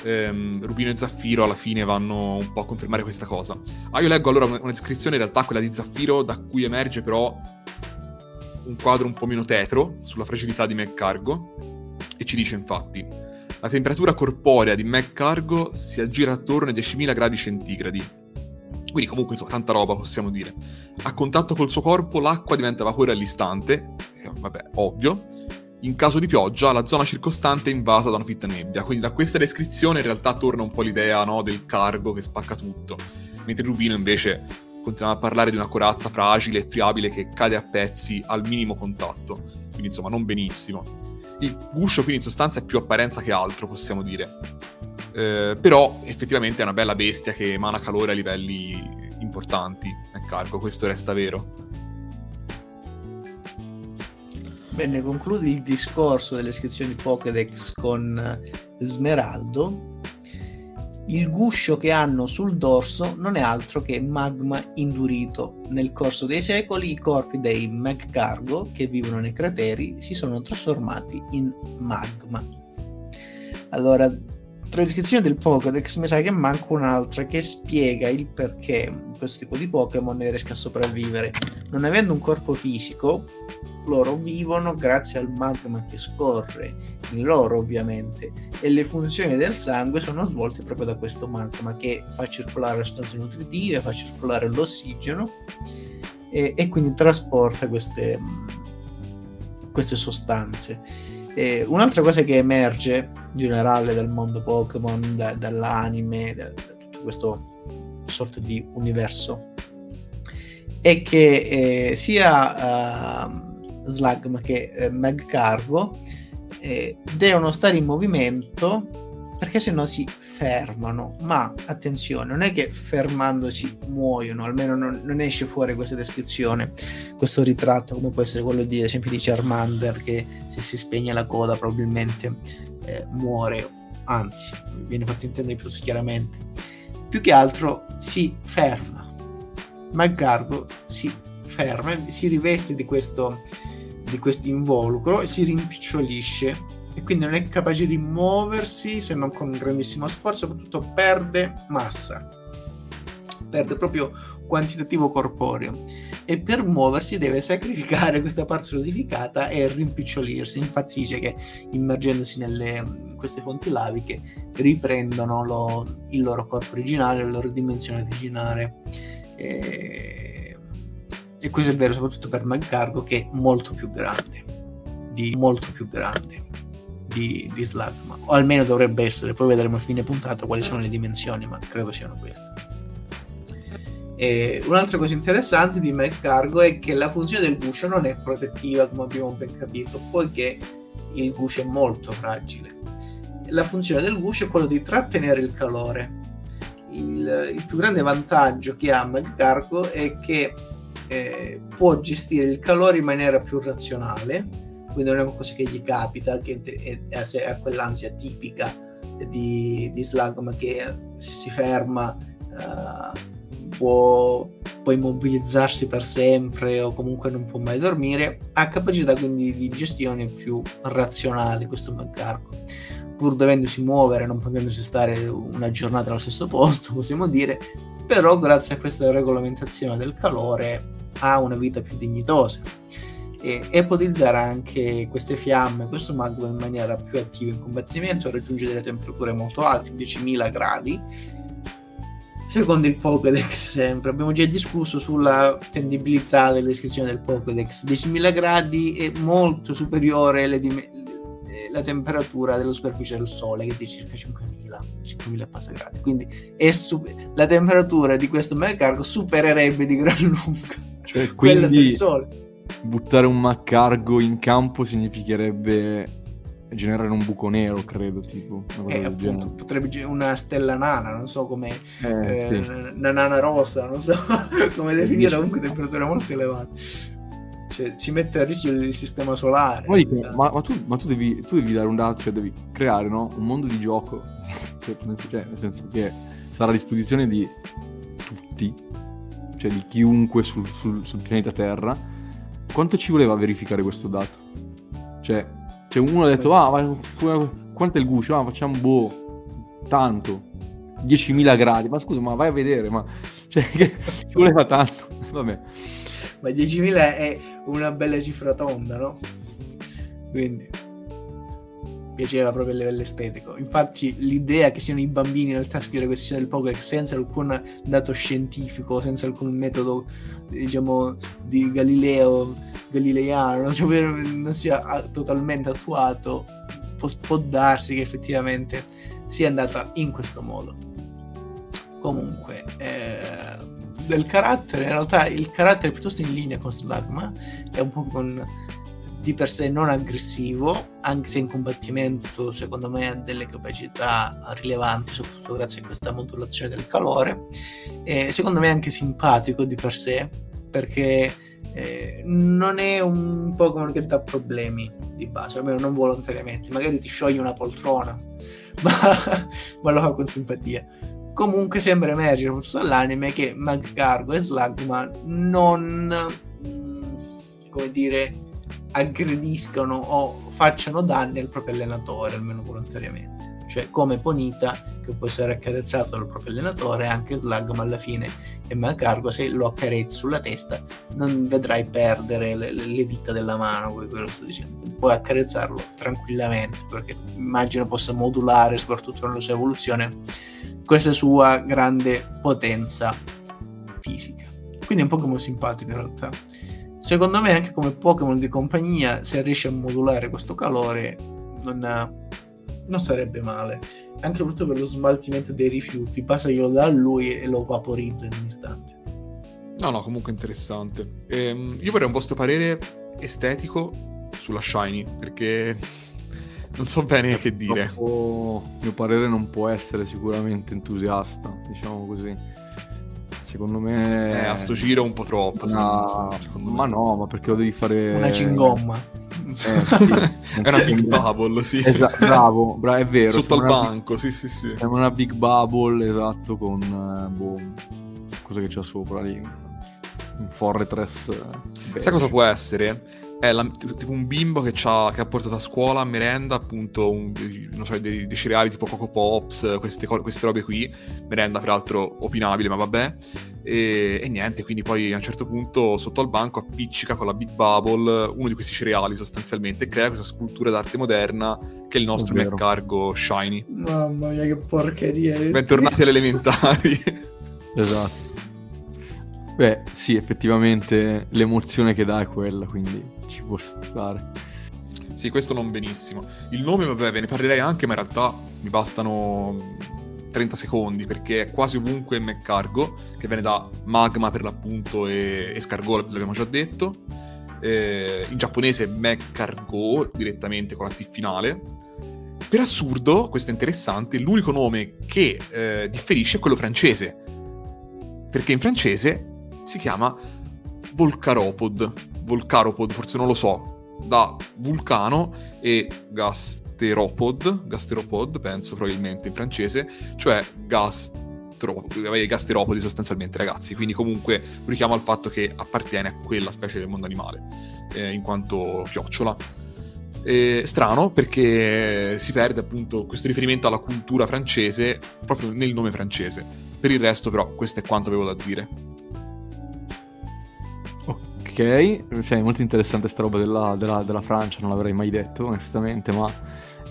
ehm, Rubino e Zaffiro alla fine vanno un po' a confermare questa cosa. Ah, io leggo allora una descrizione, in realtà quella di Zaffiro, da cui emerge però un quadro un po' meno tetro sulla fragilità di McCargo, e ci dice infatti la temperatura corporea di McCargo si aggira attorno ai 10.000 gradi centigradi. Quindi comunque insomma, tanta roba possiamo dire. A contatto col suo corpo l'acqua diventa vapore all'istante, eh, vabbè, ovvio, in caso di pioggia la zona circostante è invasa da una fitta nebbia. Quindi da questa descrizione in realtà torna un po' l'idea no, del cargo che spacca tutto. Mentre Rubino invece continua a parlare di una corazza fragile e friabile che cade a pezzi al minimo contatto. Quindi insomma non benissimo. Il guscio quindi in sostanza è più apparenza che altro, possiamo dire. Eh, però effettivamente è una bella bestia che emana calore a livelli importanti. È cargo, questo resta vero. Bene, concludi il discorso delle iscrizioni Pokédex con eh, Smeraldo. Il guscio che hanno sul dorso non è altro che magma indurito. Nel corso dei secoli i corpi dei Magcargo che vivono nei crateri si sono trasformati in magma. Allora, tra le descrizioni del Pokédex mi sa che manca un'altra che spiega il perché questo tipo di Pokémon riesca a sopravvivere. Non avendo un corpo fisico, loro vivono grazie al magma che scorre in loro ovviamente e le funzioni del sangue sono svolte proprio da questo magma che fa circolare le sostanze nutritive, fa circolare l'ossigeno e, e quindi trasporta queste, queste sostanze. E un'altra cosa che emerge in generale dal mondo Pokémon, da, dall'anime, da, da tutto questo sorta di universo, è che eh, sia uh, Slugma che eh, Magcargo eh, devono stare in movimento perché se no si fermano. Ma attenzione, non è che fermandosi muoiono, almeno non, non, esce fuori questa descrizione, questo ritratto, come può essere quello di, esempio di Charmander, che se si spegne la coda probabilmente eh, muore, anzi, viene fatto intendere più chiaramente. Più che altro si ferma. Maggargo si ferma, si riveste di questo, di questo involucro e si rimpicciolisce e quindi non è capace di muoversi se non con grandissimo sforzo, soprattutto perde massa, perde proprio quantitativo corporeo e per muoversi deve sacrificare questa parte solidificata e rimpicciolirsi. Infatti dice che immergendosi nelle queste fonti laviche riprendono lo, il loro corpo originale, la loro dimensione originale. E, e questo è vero soprattutto per Magcargo che è molto più grande, di molto più grande di, di Slugma, o almeno dovrebbe essere, poi vedremo a fine puntata quali sono le dimensioni, ma credo siano queste. E un'altra cosa interessante di McCargo è che la funzione del guscio non è protettiva, come abbiamo ben capito, poiché il guscio è molto fragile. La funzione del guscio è quella di trattenere il calore. Il, il più grande vantaggio che ha McCargo è che eh, può gestire il calore in maniera più razionale, quindi non è una cosa che gli capita, che è, quell'ansia tipica di, di Slugma che se si ferma uh, può, può, immobilizzarsi per sempre o comunque non può mai dormire, ha capacità quindi di gestione più razionale questo Magcarco. Pur dovendosi muovere, non potendosi stare una giornata allo stesso posto, possiamo dire, però grazie a questa regolamentazione del calore ha una vita più dignitosa e, e può utilizzare anche queste fiamme, questo magma in maniera più attiva in combattimento, raggiunge delle temperature molto alte, 10.000 gradi. Secondo il Pokédex, sempre abbiamo già discusso sulla tendibilità della descrizione del Pokédex. 10.000 gradi è molto superiore alle dim- la temperatura della superficie del Sole, che è di circa 5.000, 5.000 passa gradi. Quindi su- la temperatura di questo megacargo supererebbe di gran lunga cioè, quella del Sole buttare un Maccargo in campo significherebbe generare un buco nero, credo, tipo. Eh, appunto, potrebbe una stella nana, non so come eh, eh, sì. una nana rosa, non so [LAUGHS] come definire, comunque temperature molto elevate. Cioè, si mette a rischio il sistema solare. Poi, ma, ma, tu, ma tu, devi, tu, devi, dare un dato, cioè devi creare no? un mondo di gioco, [LAUGHS] cioè, nel senso che sarà a disposizione di tutti, cioè di chiunque sul, sul, sul pianeta Terra, quanto ci voleva verificare questo dato? Cioè, cioè uno ha detto, ah, ma, quanto è il guscio? Ah, facciamo boh, tanto, 10.000 gradi. Ma scusa, ma vai a vedere, ma [LAUGHS] cioè, ci voleva tanto. Vabbè. Ma 10.000 è una bella cifra tonda, no? Quindi piaceva proprio a livello estetico. Infatti, l'idea che siano i bambini in realtà a scrivere questioni del Pokédex senza alcun dato scientifico, senza alcun metodo, diciamo, di Galileo, galileiano, [LAUGHS] non, non sia totalmente attuato, può, può darsi che effettivamente sia andata in questo modo. Comunque, eh, del carattere, in realtà il carattere è piuttosto in linea con Slugma, è un po' con di per sé non aggressivo, anche se in combattimento secondo me ha delle capacità rilevanti, soprattutto grazie a questa modulazione del calore. E secondo me è anche simpatico di per sé, perché eh, non è un Pokémon che dà problemi di base, almeno non volontariamente, magari ti scioglie una poltrona, [LAUGHS] ma, ma lo fa con simpatia. Comunque sembra emergere soprattutto dall'anime che Magcargo e Slugma non, mm, come dire, aggrediscano o facciano danni al proprio allenatore, almeno volontariamente. Cioè, come Ponita, che può essere accarezzato dal proprio allenatore, anche Slug, ma alla fine è Mancargo, se lo accarezzi sulla testa, non vedrai perdere le, le dita della mano, quello che sto dicendo. Puoi accarezzarlo tranquillamente, perché immagino possa modulare, soprattutto nella sua evoluzione, questa sua grande potenza fisica. Quindi è un Pokémon simpatico in realtà. Secondo me anche come Pokémon di compagnia, se riesce a modulare questo calore, non, non sarebbe male. Anche soprattutto per lo smaltimento dei rifiuti, basta che lo dà a lui e lo vaporizza in un istante. No, no, comunque interessante. Ehm, io vorrei un vostro parere estetico sulla Shiny, perché [LAUGHS] non so bene che dire. Il mio parere non può essere sicuramente entusiasta, diciamo così secondo me... Eh, a sto giro un po' troppo. Una... Ma me. no, ma perché lo devi fare... Una cingomma. Eh, [LAUGHS] sì. è una big bubble, sì. Esatto, bravo, bra- è vero. Sotto al banco, big... sì, sì, sì. È una big bubble, esatto, con... Eh, boh, cosa che c'è sopra lì? Un Fortress. Eh, Sai cosa può essere? È la, tipo un bimbo che, che, ha portato a scuola a merenda appunto un, so, dei, dei, cereali tipo Coco Pops, queste, queste, robe qui, merenda peraltro opinabile ma vabbè, e, e, niente, quindi poi a un certo punto sotto al banco appiccica con la Big Bubble uno di questi cereali sostanzialmente e crea questa scultura d'arte moderna che è il nostro McCargo Shiny. Mamma mia che porcheria! Bentornati alle elementari. [LAUGHS] esatto. Beh, sì, effettivamente l'emozione che dà è quella, quindi ci può stare. Sì, questo non benissimo. Il nome, vabbè, ve ne parlerei anche, ma in realtà mi bastano 30 secondi, perché è quasi ovunque McCargo, che viene da Magma per l'appunto e Escargot, l'abbiamo già detto. Eh, in giapponese McCargo, direttamente con la T finale. Per assurdo, questo è interessante, l'unico nome che eh, differisce è quello francese. Perché in francese si chiama Volcaropod. Volcaropod, forse non lo so, da vulcano e gasteropod, gasteropod penso probabilmente in francese, cioè gastro, gasteropodi sostanzialmente ragazzi, quindi comunque richiamo al fatto che appartiene a quella specie del mondo animale, eh, in quanto chiocciola. Eh, strano perché si perde appunto questo riferimento alla cultura francese proprio nel nome francese. Per il resto però questo è quanto avevo da dire. Ok, cioè, molto interessante sta roba della, della, della, Francia, non l'avrei mai detto onestamente, ma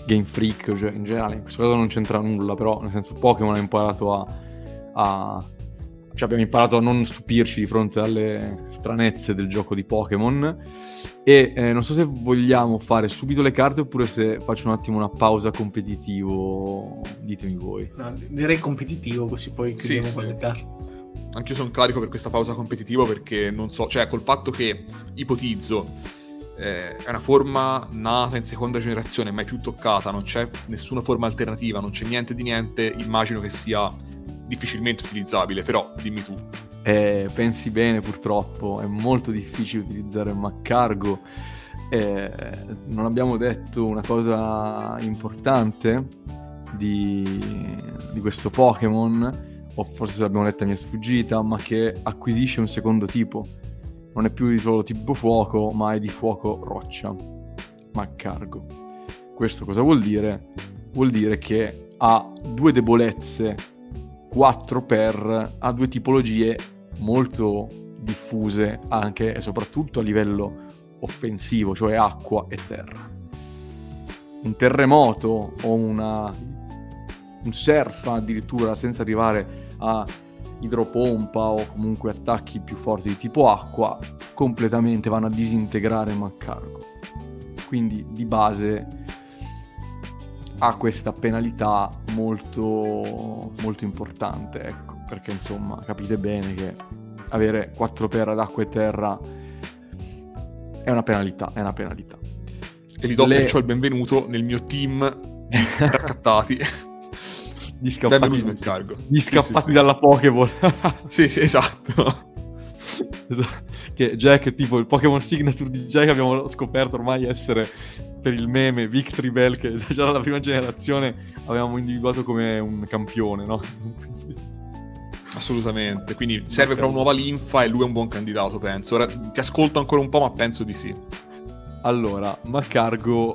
Game Freak, cioè, in generale, in questo caso non c'entra nulla, però nel senso Pokémon ha imparato a, a... Cioè abbiamo imparato a non stupirci di fronte alle stranezze del gioco di Pokémon e eh, non so se vogliamo fare subito le carte oppure se faccio un attimo una pausa competitivo, ditemi voi. No, direi competitivo così poi chiudiamo sì, con sì. le carte anch'io sono carico per questa pausa competitiva perché non so, cioè col fatto che ipotizzo eh, è una forma nata in seconda generazione, mai più toccata, non c'è nessuna forma alternativa, non c'è niente di niente, immagino che sia difficilmente utilizzabile, però dimmi tu. Eh, pensi bene purtroppo, è molto difficile utilizzare Maccargo. Eh, non abbiamo detto una cosa importante di, di questo Pokémon o forse l'abbiamo letta mi è sfuggita, ma che acquisisce un secondo tipo. Non è più di solo tipo fuoco, ma è di fuoco roccia, ma cargo. Questo cosa vuol dire? Vuol dire che ha due debolezze 4 per, ha due tipologie molto diffuse anche e soprattutto a livello offensivo, cioè acqua e terra. Un terremoto o una, un surf addirittura senza arrivare a idropompa o comunque attacchi più forti di tipo acqua, completamente vanno a disintegrare Maccargo. Quindi di base ha questa penalità molto, molto importante, ecco, perché insomma capite bene che avere 4 per ad acqua e terra è una penalità, è una penalità. E vi do Le... perciò il benvenuto nel mio team di [LAUGHS] raccattati. Gli scappati, gli scappati sì, sì, dalla Pokéball. sì, sì, [LAUGHS] esatto. che Jack, tipo il Pokémon Signature di Jack abbiamo scoperto ormai essere per il meme Victory Bell che [LAUGHS] già dalla prima generazione avevamo individuato come un campione, no? [LAUGHS] Assolutamente, quindi serve per una nuova linfa e lui è un buon candidato, penso. Ora ti ascolto ancora un po', ma penso di sì. Allora, Maccargo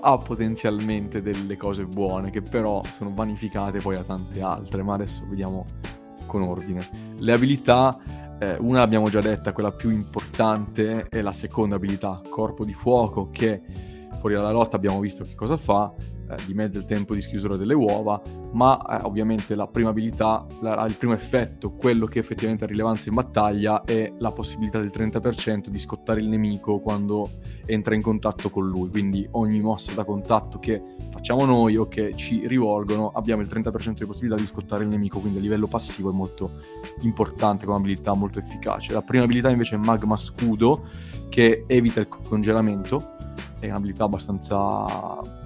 ha potenzialmente delle cose buone che però sono vanificate poi a tante altre, ma adesso vediamo con ordine. Le abilità, eh, una l'abbiamo già detta, quella più importante è la seconda abilità, corpo di fuoco, che fuori dalla lotta abbiamo visto che cosa fa, eh, dimezza il tempo di schiusura delle uova, ma eh, ovviamente la prima abilità, la, il primo effetto, quello che effettivamente ha rilevanza in battaglia, è la possibilità del 30% di scottare il nemico quando entra in contatto con lui. Quindi ogni mossa da contatto che facciamo noi o che ci rivolgono, abbiamo il 30% di possibilità di scottare il nemico, quindi a livello passivo è molto importante come abilità, molto efficace. La prima abilità invece è Magma Scudo, che evita il congelamento è un'abilità abbastanza,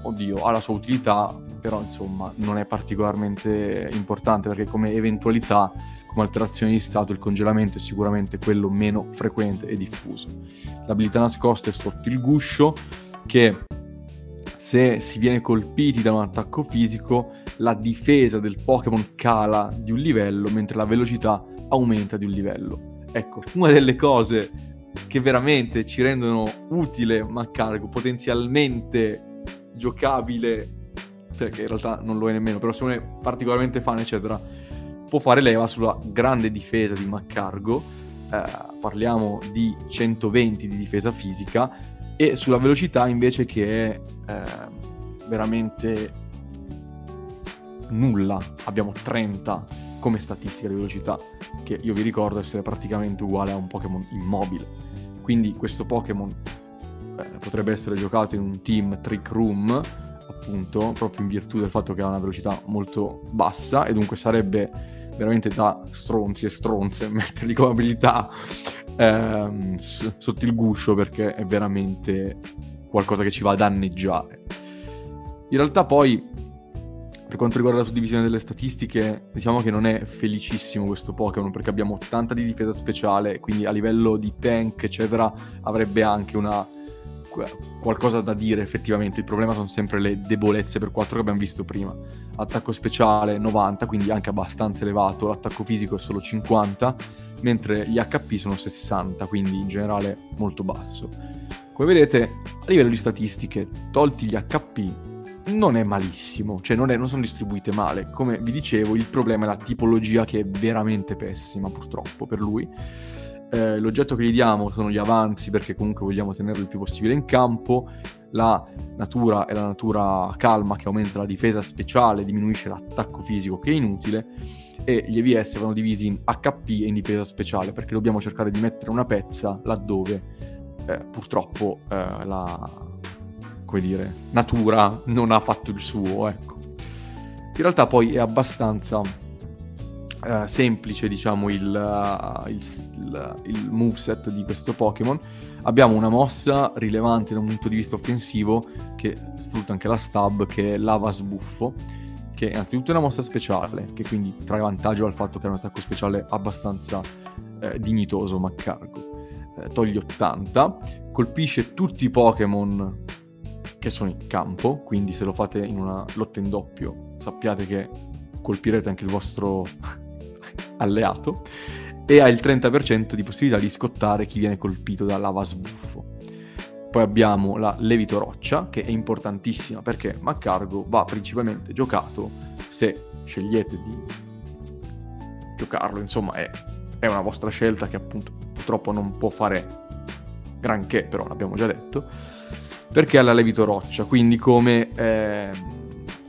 oddio, ha la sua utilità, però insomma non è particolarmente importante perché come eventualità, come alterazione di stato, il congelamento è sicuramente quello meno frequente e diffuso. L'abilità nascosta è sotto il guscio che se si viene colpiti da un attacco fisico, la difesa del Pokémon cala di un livello mentre la velocità aumenta di un livello. Ecco, una delle cose che veramente ci rendono utile Maccargo, potenzialmente giocabile, cioè che in realtà non lo è nemmeno, però se uno è particolarmente fan, eccetera, può fare leva sulla grande difesa di Maccargo, eh, parliamo di 120 di difesa fisica, e sulla velocità invece che è eh, veramente nulla, abbiamo 30 come statistica di velocità, che io vi ricordo essere praticamente uguale a un Pokémon immobile. Quindi questo Pokémon eh, potrebbe essere giocato in un team Trick Room, appunto, proprio in virtù del fatto che ha una velocità molto bassa e dunque sarebbe veramente da stronzi e stronze [LAUGHS] metterli come abilità ehm, s- sotto il guscio perché è veramente qualcosa che ci va a danneggiare. In realtà poi per quanto riguarda la suddivisione delle statistiche, diciamo che non è felicissimo questo Pokémon perché abbiamo tanta di difesa speciale, quindi a livello di tank, eccetera, avrebbe anche una qualcosa da dire effettivamente. Il problema sono sempre le debolezze per 4 che abbiamo visto prima. Attacco speciale 90, quindi anche abbastanza elevato, l'attacco fisico è solo 50, mentre gli HP sono 60, quindi in generale molto basso. Come vedete, a livello di statistiche, tolti gli HP, non è malissimo, cioè non, è, non, sono distribuite male. Come vi dicevo, il problema è la tipologia che è veramente pessima, purtroppo, per lui. Eh, l'oggetto che gli diamo sono gli avanzi, perché comunque vogliamo tenerlo il più possibile in campo. La natura è la natura calma che aumenta la difesa speciale, diminuisce l'attacco fisico che è inutile. E gli EVS vanno divisi in HP e in difesa speciale, perché dobbiamo cercare di mettere una pezza laddove eh, purtroppo eh, la come dire, natura non ha fatto il suo, ecco. In realtà poi è abbastanza uh, semplice, diciamo, il, uh, il, il, il moveset di questo Pokémon. Abbiamo una mossa rilevante da un punto di vista offensivo che sfrutta anche la stab, che è Lava Sbuffo, che è anzitutto una mossa speciale, che quindi trae vantaggio dal fatto che è un attacco speciale abbastanza eh, dignitoso, ma cargo. Eh, toglie 80, colpisce tutti i Pokémon che sono in campo, quindi se lo fate in una lotta in doppio sappiate che colpirete anche il vostro [LAUGHS] alleato e ha il 30% di possibilità di scottare chi viene colpito da lava sbuffo. Poi abbiamo la Levito Roccia, che è importantissima perché Maccargo va principalmente giocato se scegliete di giocarlo, insomma è, è una vostra scelta che appunto purtroppo non può fare granché, però l'abbiamo già detto perché ha la levito roccia, quindi come eh,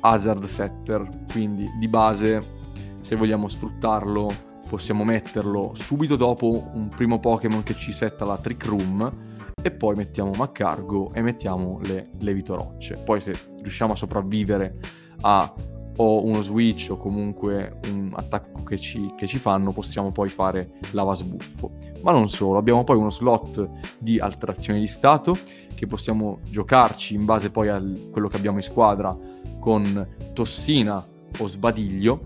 hazard setter, quindi di base se vogliamo sfruttarlo possiamo metterlo subito dopo un primo Pokémon che ci setta la Trick Room e poi mettiamo Maccargo e mettiamo le levito rocce. Poi se riusciamo a sopravvivere a o uno switch o comunque un attacco che ci, che ci, fanno, possiamo poi fare lava sbuffo. Ma non solo, abbiamo poi uno slot di alterazione di stato che possiamo giocarci in base poi a quello che abbiamo in squadra con tossina o sbadiglio,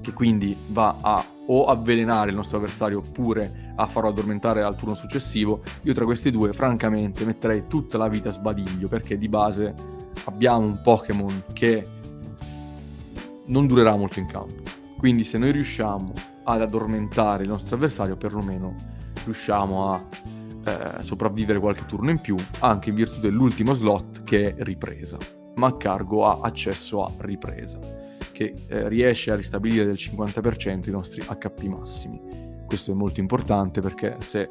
che quindi va a o avvelenare il nostro avversario oppure a farlo addormentare al turno successivo. Io tra questi due, francamente, metterei tutta la vita sbadiglio perché di base abbiamo un Pokémon che non durerà molto in campo. Quindi se noi riusciamo ad addormentare il nostro avversario, perlomeno riusciamo a eh, sopravvivere qualche turno in più, anche in virtù dell'ultimo slot che è ripresa. Ma Cargo ha accesso a ripresa, che eh, riesce a ristabilire del 50% i nostri HP massimi. Questo è molto importante perché se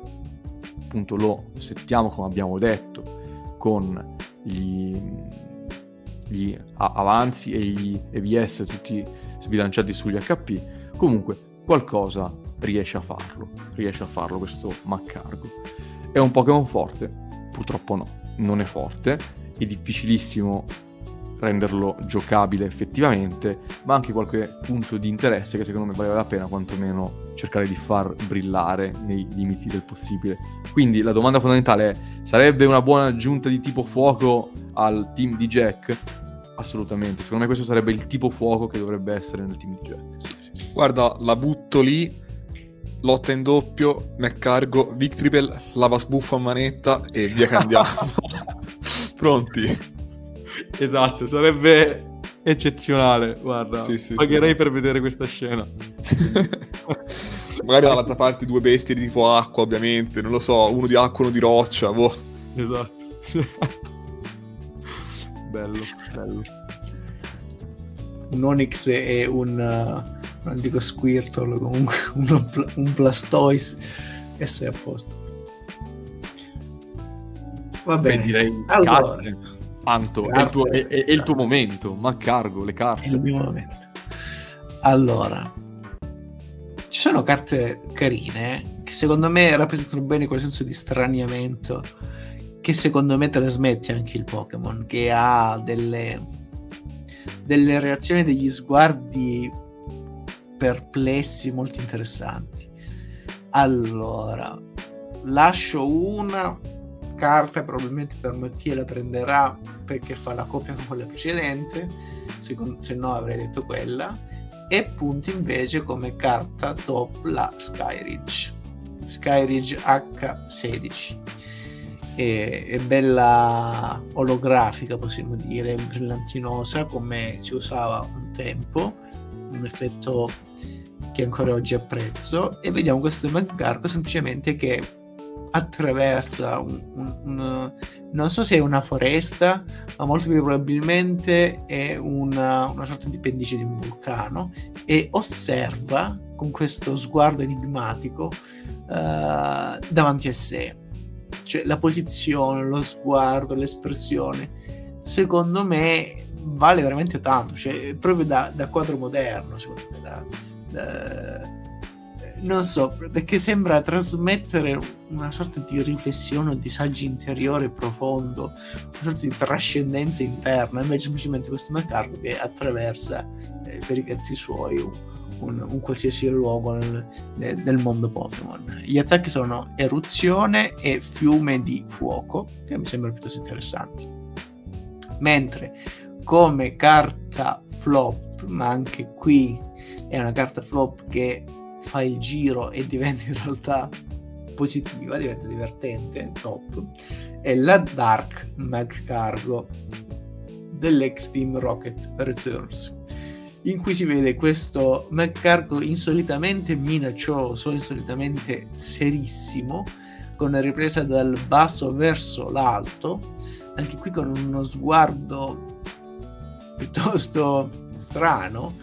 appunto lo settiamo come abbiamo detto con gli, gli avanzi e gli EVS tutti sbilanciati sugli HP, comunque qualcosa riesce a farlo, riesce a farlo questo Maccargo. È un Pokémon forte? Purtroppo no, non è forte, è difficilissimo renderlo giocabile effettivamente, ma anche qualche punto di interesse che secondo me vale la pena quantomeno cercare di far brillare nei limiti del possibile. Quindi la domanda fondamentale è, sarebbe una buona aggiunta di tipo fuoco al team di Jack? Assolutamente, secondo me questo sarebbe il tipo fuoco che dovrebbe essere nel team di Jack. Sì, sì, sì. Guarda, la butto lì lotta in doppio, McCargo, Victripel, lava sbuffa a manetta e via che andiamo. [LAUGHS] Pronti? Esatto, sarebbe eccezionale, guarda. Sì, sì, pagherei sì. per vedere questa scena. [LAUGHS] Magari dall'altra parte due bestie di tipo acqua, ovviamente, non lo so, uno di acqua, uno di roccia, boh. Esatto. [LAUGHS] bello, bello. Un Onyx è un... Uh non dico Squirtle, comunque [LAUGHS] un, un Blastoise e sei a posto. Va bene, Beh, direi allora, Anto, è il, tuo, è, è il tuo momento, ma cargo le carte. È il mio momento. Allora, ci sono carte carine che secondo me rappresentano bene quel senso di straniamento che secondo me trasmette anche il Pokémon, che ha delle, delle reazioni, degli sguardi perplessi molto interessanti. Allora, lascio una carta, probabilmente per Mattia la prenderà perché fa la coppia con quella precedente, se, se no avrei detto quella, e punti invece come carta top la Skyridge. Skyridge H16. È, è, bella olografica, possiamo dire, brillantinosa come si usava un tempo, un effetto che ancora oggi apprezzo e vediamo questo McGargo semplicemente che attraversa un, un, un, non so se è una foresta ma molto più probabilmente è una, una sorta di pendice di un vulcano e osserva con questo sguardo enigmatico uh, davanti a sé. Cioè la posizione, lo sguardo, l'espressione secondo me vale veramente tanto cioè proprio da, da quadro moderno secondo me da, eh, non so, perché sembra trasmettere una sorta di riflessione o disagio interiore profondo, una sorta di trascendenza interna, invece semplicemente questo mercato che attraversa eh, per i cazzi suoi un, un, qualsiasi luogo nel, nel, mondo Pokémon. Gli attacchi sono eruzione e fiume di fuoco, che mi sembrano piuttosto interessanti. Mentre come carta flop, ma anche qui è una carta flop che fa il giro e diventa in realtà positiva, diventa divertente, top, è la Dark Mag Cargo dell'ex Team Rocket Returns, in cui si vede questo Mag Cargo insolitamente minaccioso, insolitamente serissimo, con una ripresa dal basso verso l'alto, anche qui con uno sguardo piuttosto strano,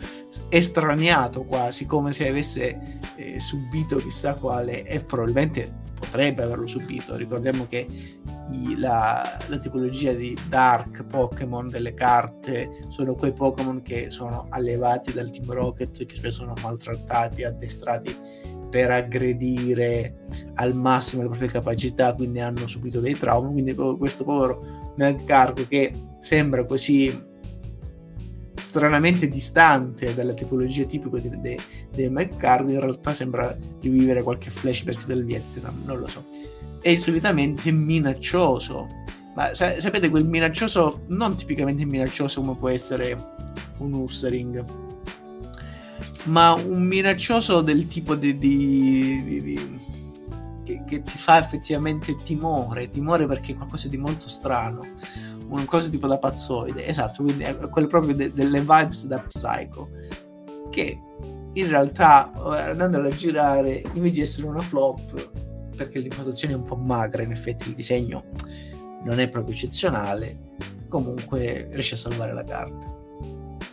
estraniato quasi, come se avesse eh, subito chissà quale, e probabilmente potrebbe averlo subito. Ricordiamo che i, la, la, tipologia di Dark Pokémon delle carte sono quei Pokémon che sono allevati dal Team Rocket, che spesso sono maltrattati, addestrati per aggredire al massimo le proprie capacità, quindi hanno subito dei traumi. Quindi questo povero Melcargo che sembra così stranamente distante dalla tipologia tipica dei, dei, dei McCartney, in realtà sembra rivivere qualche flashback del Vietnam, non lo so. È solitamente minaccioso, ma sa- sapete quel minaccioso, non tipicamente minaccioso come può essere un Ursaring, ma un minaccioso del tipo di, di, di, di che, che ti fa effettivamente timore, timore perché è qualcosa di molto strano una cosa tipo da pazzoide, esatto, quindi è quello proprio de- delle vibes da Psycho, che in realtà andando a girare invece di essere una flop perché l'impostazione è un po' magra, in effetti il disegno non è proprio eccezionale, comunque riesce a salvare la carta.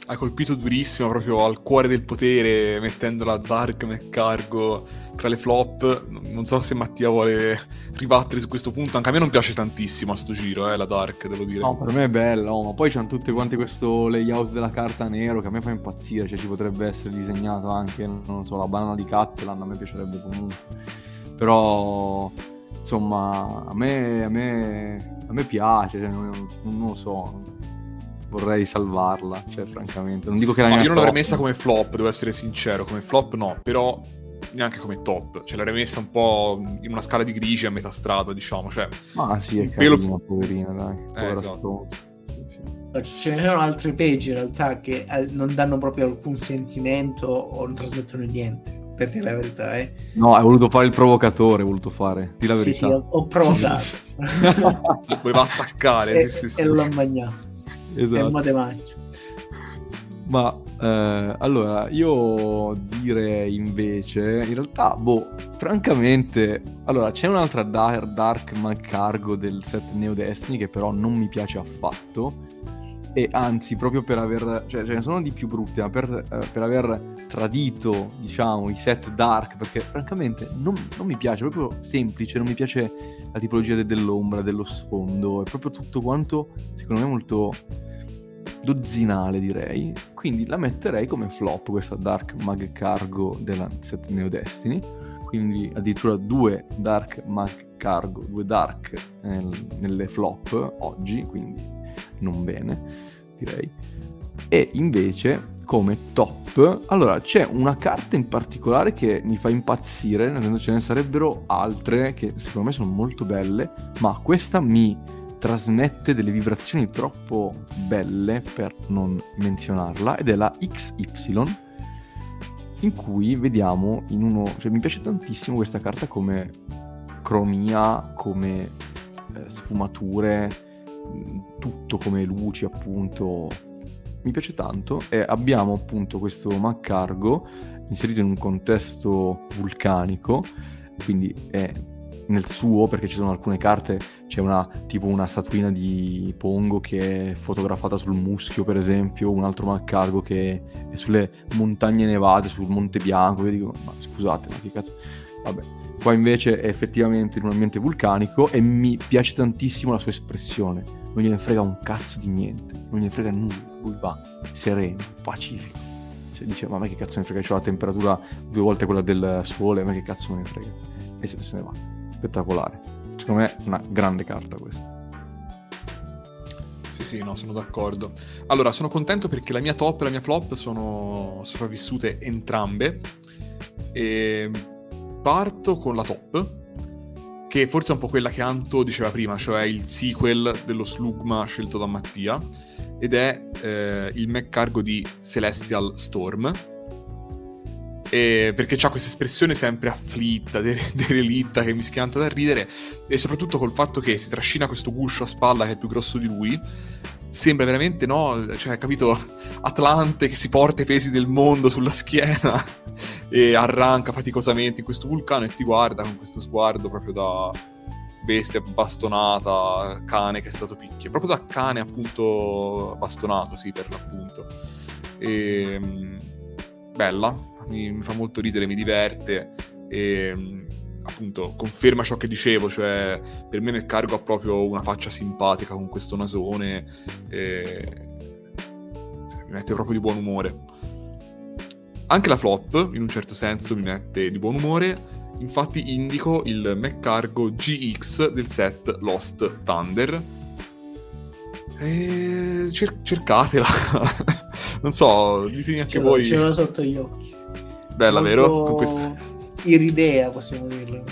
Ha colpito durissimo proprio al cuore del potere, mettendola Dark McCargo tra le flop. Non so se Mattia vuole ribattere su questo punto. Anche a me non piace tantissimo a sto giro, eh, la Dark, devo dire. No, per me è bella, oh, ma poi c'hanno tutte quante questo layout della carta nero che a me fa impazzire. Cioè, ci potrebbe essere disegnato anche, non so, la banana di Catteland, a me piacerebbe comunque. Però, insomma, a me, a me, a me piace, cioè, non, non lo so vorrei salvarla, cioè francamente. Non dico che la no, mia io non l'avrei top. messa come flop, devo essere sincero, come flop no, però neanche come top, cioè l'avrei messa un po' in una scala di grigi a metà strada, diciamo, cioè Ma sì, è un pelo- carina, poverina, dai. Povera esatto. Sì, sì. Ce ne sono altri peggi in realtà che eh, non danno proprio alcun sentimento o non trasmettono niente, per dire la verità. Eh. No, hai voluto fare il provocatore, hai voluto fare. Di la Sì, verità. sì, ho, ho provocato. [LAUGHS] voleva attaccare, [LAUGHS] e, sì, sì, sì. e l'ho mangiato. Esatto. mo te mangio. Ma eh, allora, io direi invece, in realtà, boh, francamente, allora c'è un'altra Dar- Dark Cargo del set Neo Destiny che però non mi piace affatto. E anzi, proprio per aver, cioè ce ne sono di più brutte, ma per, eh, per aver tradito, diciamo, i set dark, perché francamente non, non mi piace, è proprio semplice, non mi piace la tipologia de- dell'ombra, dello sfondo, è proprio tutto quanto, secondo me, molto dozzinale direi. Quindi la metterei come flop questa Dark Mag Cargo della set Neo Destiny. Quindi addirittura due Dark Mag Cargo due Dark nel- nelle flop oggi quindi non bene direi. E invece come top allora c'è una carta in particolare che mi fa impazzire nel senso ce ne sarebbero altre che secondo me sono molto belle ma questa mi trasmette delle vibrazioni troppo belle per non menzionarla ed è la XY in cui vediamo in uno cioè mi piace tantissimo questa carta come cromia come eh, sfumature tutto come luci appunto. Mi piace tanto e abbiamo appunto questo Maccargo inserito in un contesto vulcanico quindi è nel suo perché ci sono alcune carte c'è una tipo una statuina di Pongo che è fotografata sul muschio per esempio un altro Maccargo che è sulle montagne nevate sul Monte Bianco io dico ma scusate ma che cazzo? Vabbè. Qua invece è effettivamente in un ambiente vulcanico e mi piace tantissimo la sua espressione. Non gliene frega un cazzo di niente non gliene frega nulla. Lui va sereno pacifico. Cioè dice ma a me che cazzo ne frega? C'ho la temperatura due volte quella del sole a me che cazzo me ne frega? E se, se ne va spettacolare secondo me è una grande carta questa Sì, sì, no, sono d'accordo. Allora, sono contento perché la mia top e la mia flop sono sopravvissute entrambe. E parto con la top, che forse è un po' quella che Anto diceva prima, cioè il sequel dello Slugma scelto da Mattia, ed è eh, il mech cargo di Celestial Storm. E perché c'ha questa espressione sempre afflitta, de- [LAUGHS] derelitta, che mi schianta da ridere, e soprattutto col fatto che si trascina questo guscio a spalla che è più grosso di lui, sembra veramente, no, cioè, capito, Atlante che si porta i pesi del mondo sulla schiena [LAUGHS] e arranca faticosamente in questo vulcano e ti guarda con questo sguardo proprio da bestia bastonata, cane che è stato picchia, proprio da cane appunto bastonato, sì, per l'appunto. E, mh, bella, mi, mi fa molto ridere, mi diverte e appunto conferma ciò che dicevo, cioè per me McCargo ha proprio una faccia simpatica con questo nasone e cioè, mi mette proprio di buon umore. Anche la flop, in un certo senso, mi mette di buon umore. Infatti indico il McCargo GX del set Lost Thunder. E cer- cercatela. [LAUGHS] non so, ditemi anche Ce voi. ce l'ho sotto gli occhi. Bella, vero? Con questa... Iridea, possiamo dirlo.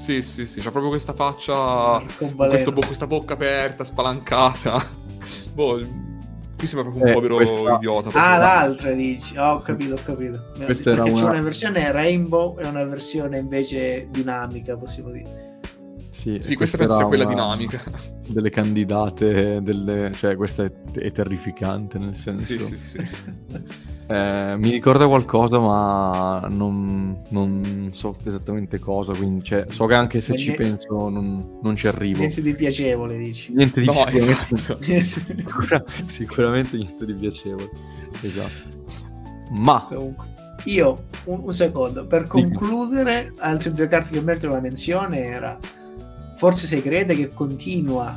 Sì, sì, sì, c'ha proprio questa faccia, bo- questa bocca aperta, spalancata. [LAUGHS] boh, qui sembra proprio un Eh, povero questa- idiota. Ah, proprio. l'altra dici. Oh, ho capito, ho capito. Questa era Perché c'è una- una versione rainbow e una versione invece dinamica, possiamo dire. Sì, Sì, Sì, questa penso sia quella una dinamica. [LAUGHS] Delle candidate, delle... cioè questa è, è terrificante nel senso... Sì, sì, sì. [LAUGHS] Eh, mi ricorda qualcosa, ma non, non so esattamente cosa. Quindi, cioè, so che anche se Ma ci nie- penso, non, non ci arrivo. Niente di piacevole, dici. Niente di No, sicuramente, esatto. [LAUGHS] sicura- sicuramente niente di piacevole. Esatto. Ma Comunque, io un, un secondo per concludere, altre due carte che meritano la menzione era Forze Segrete che continua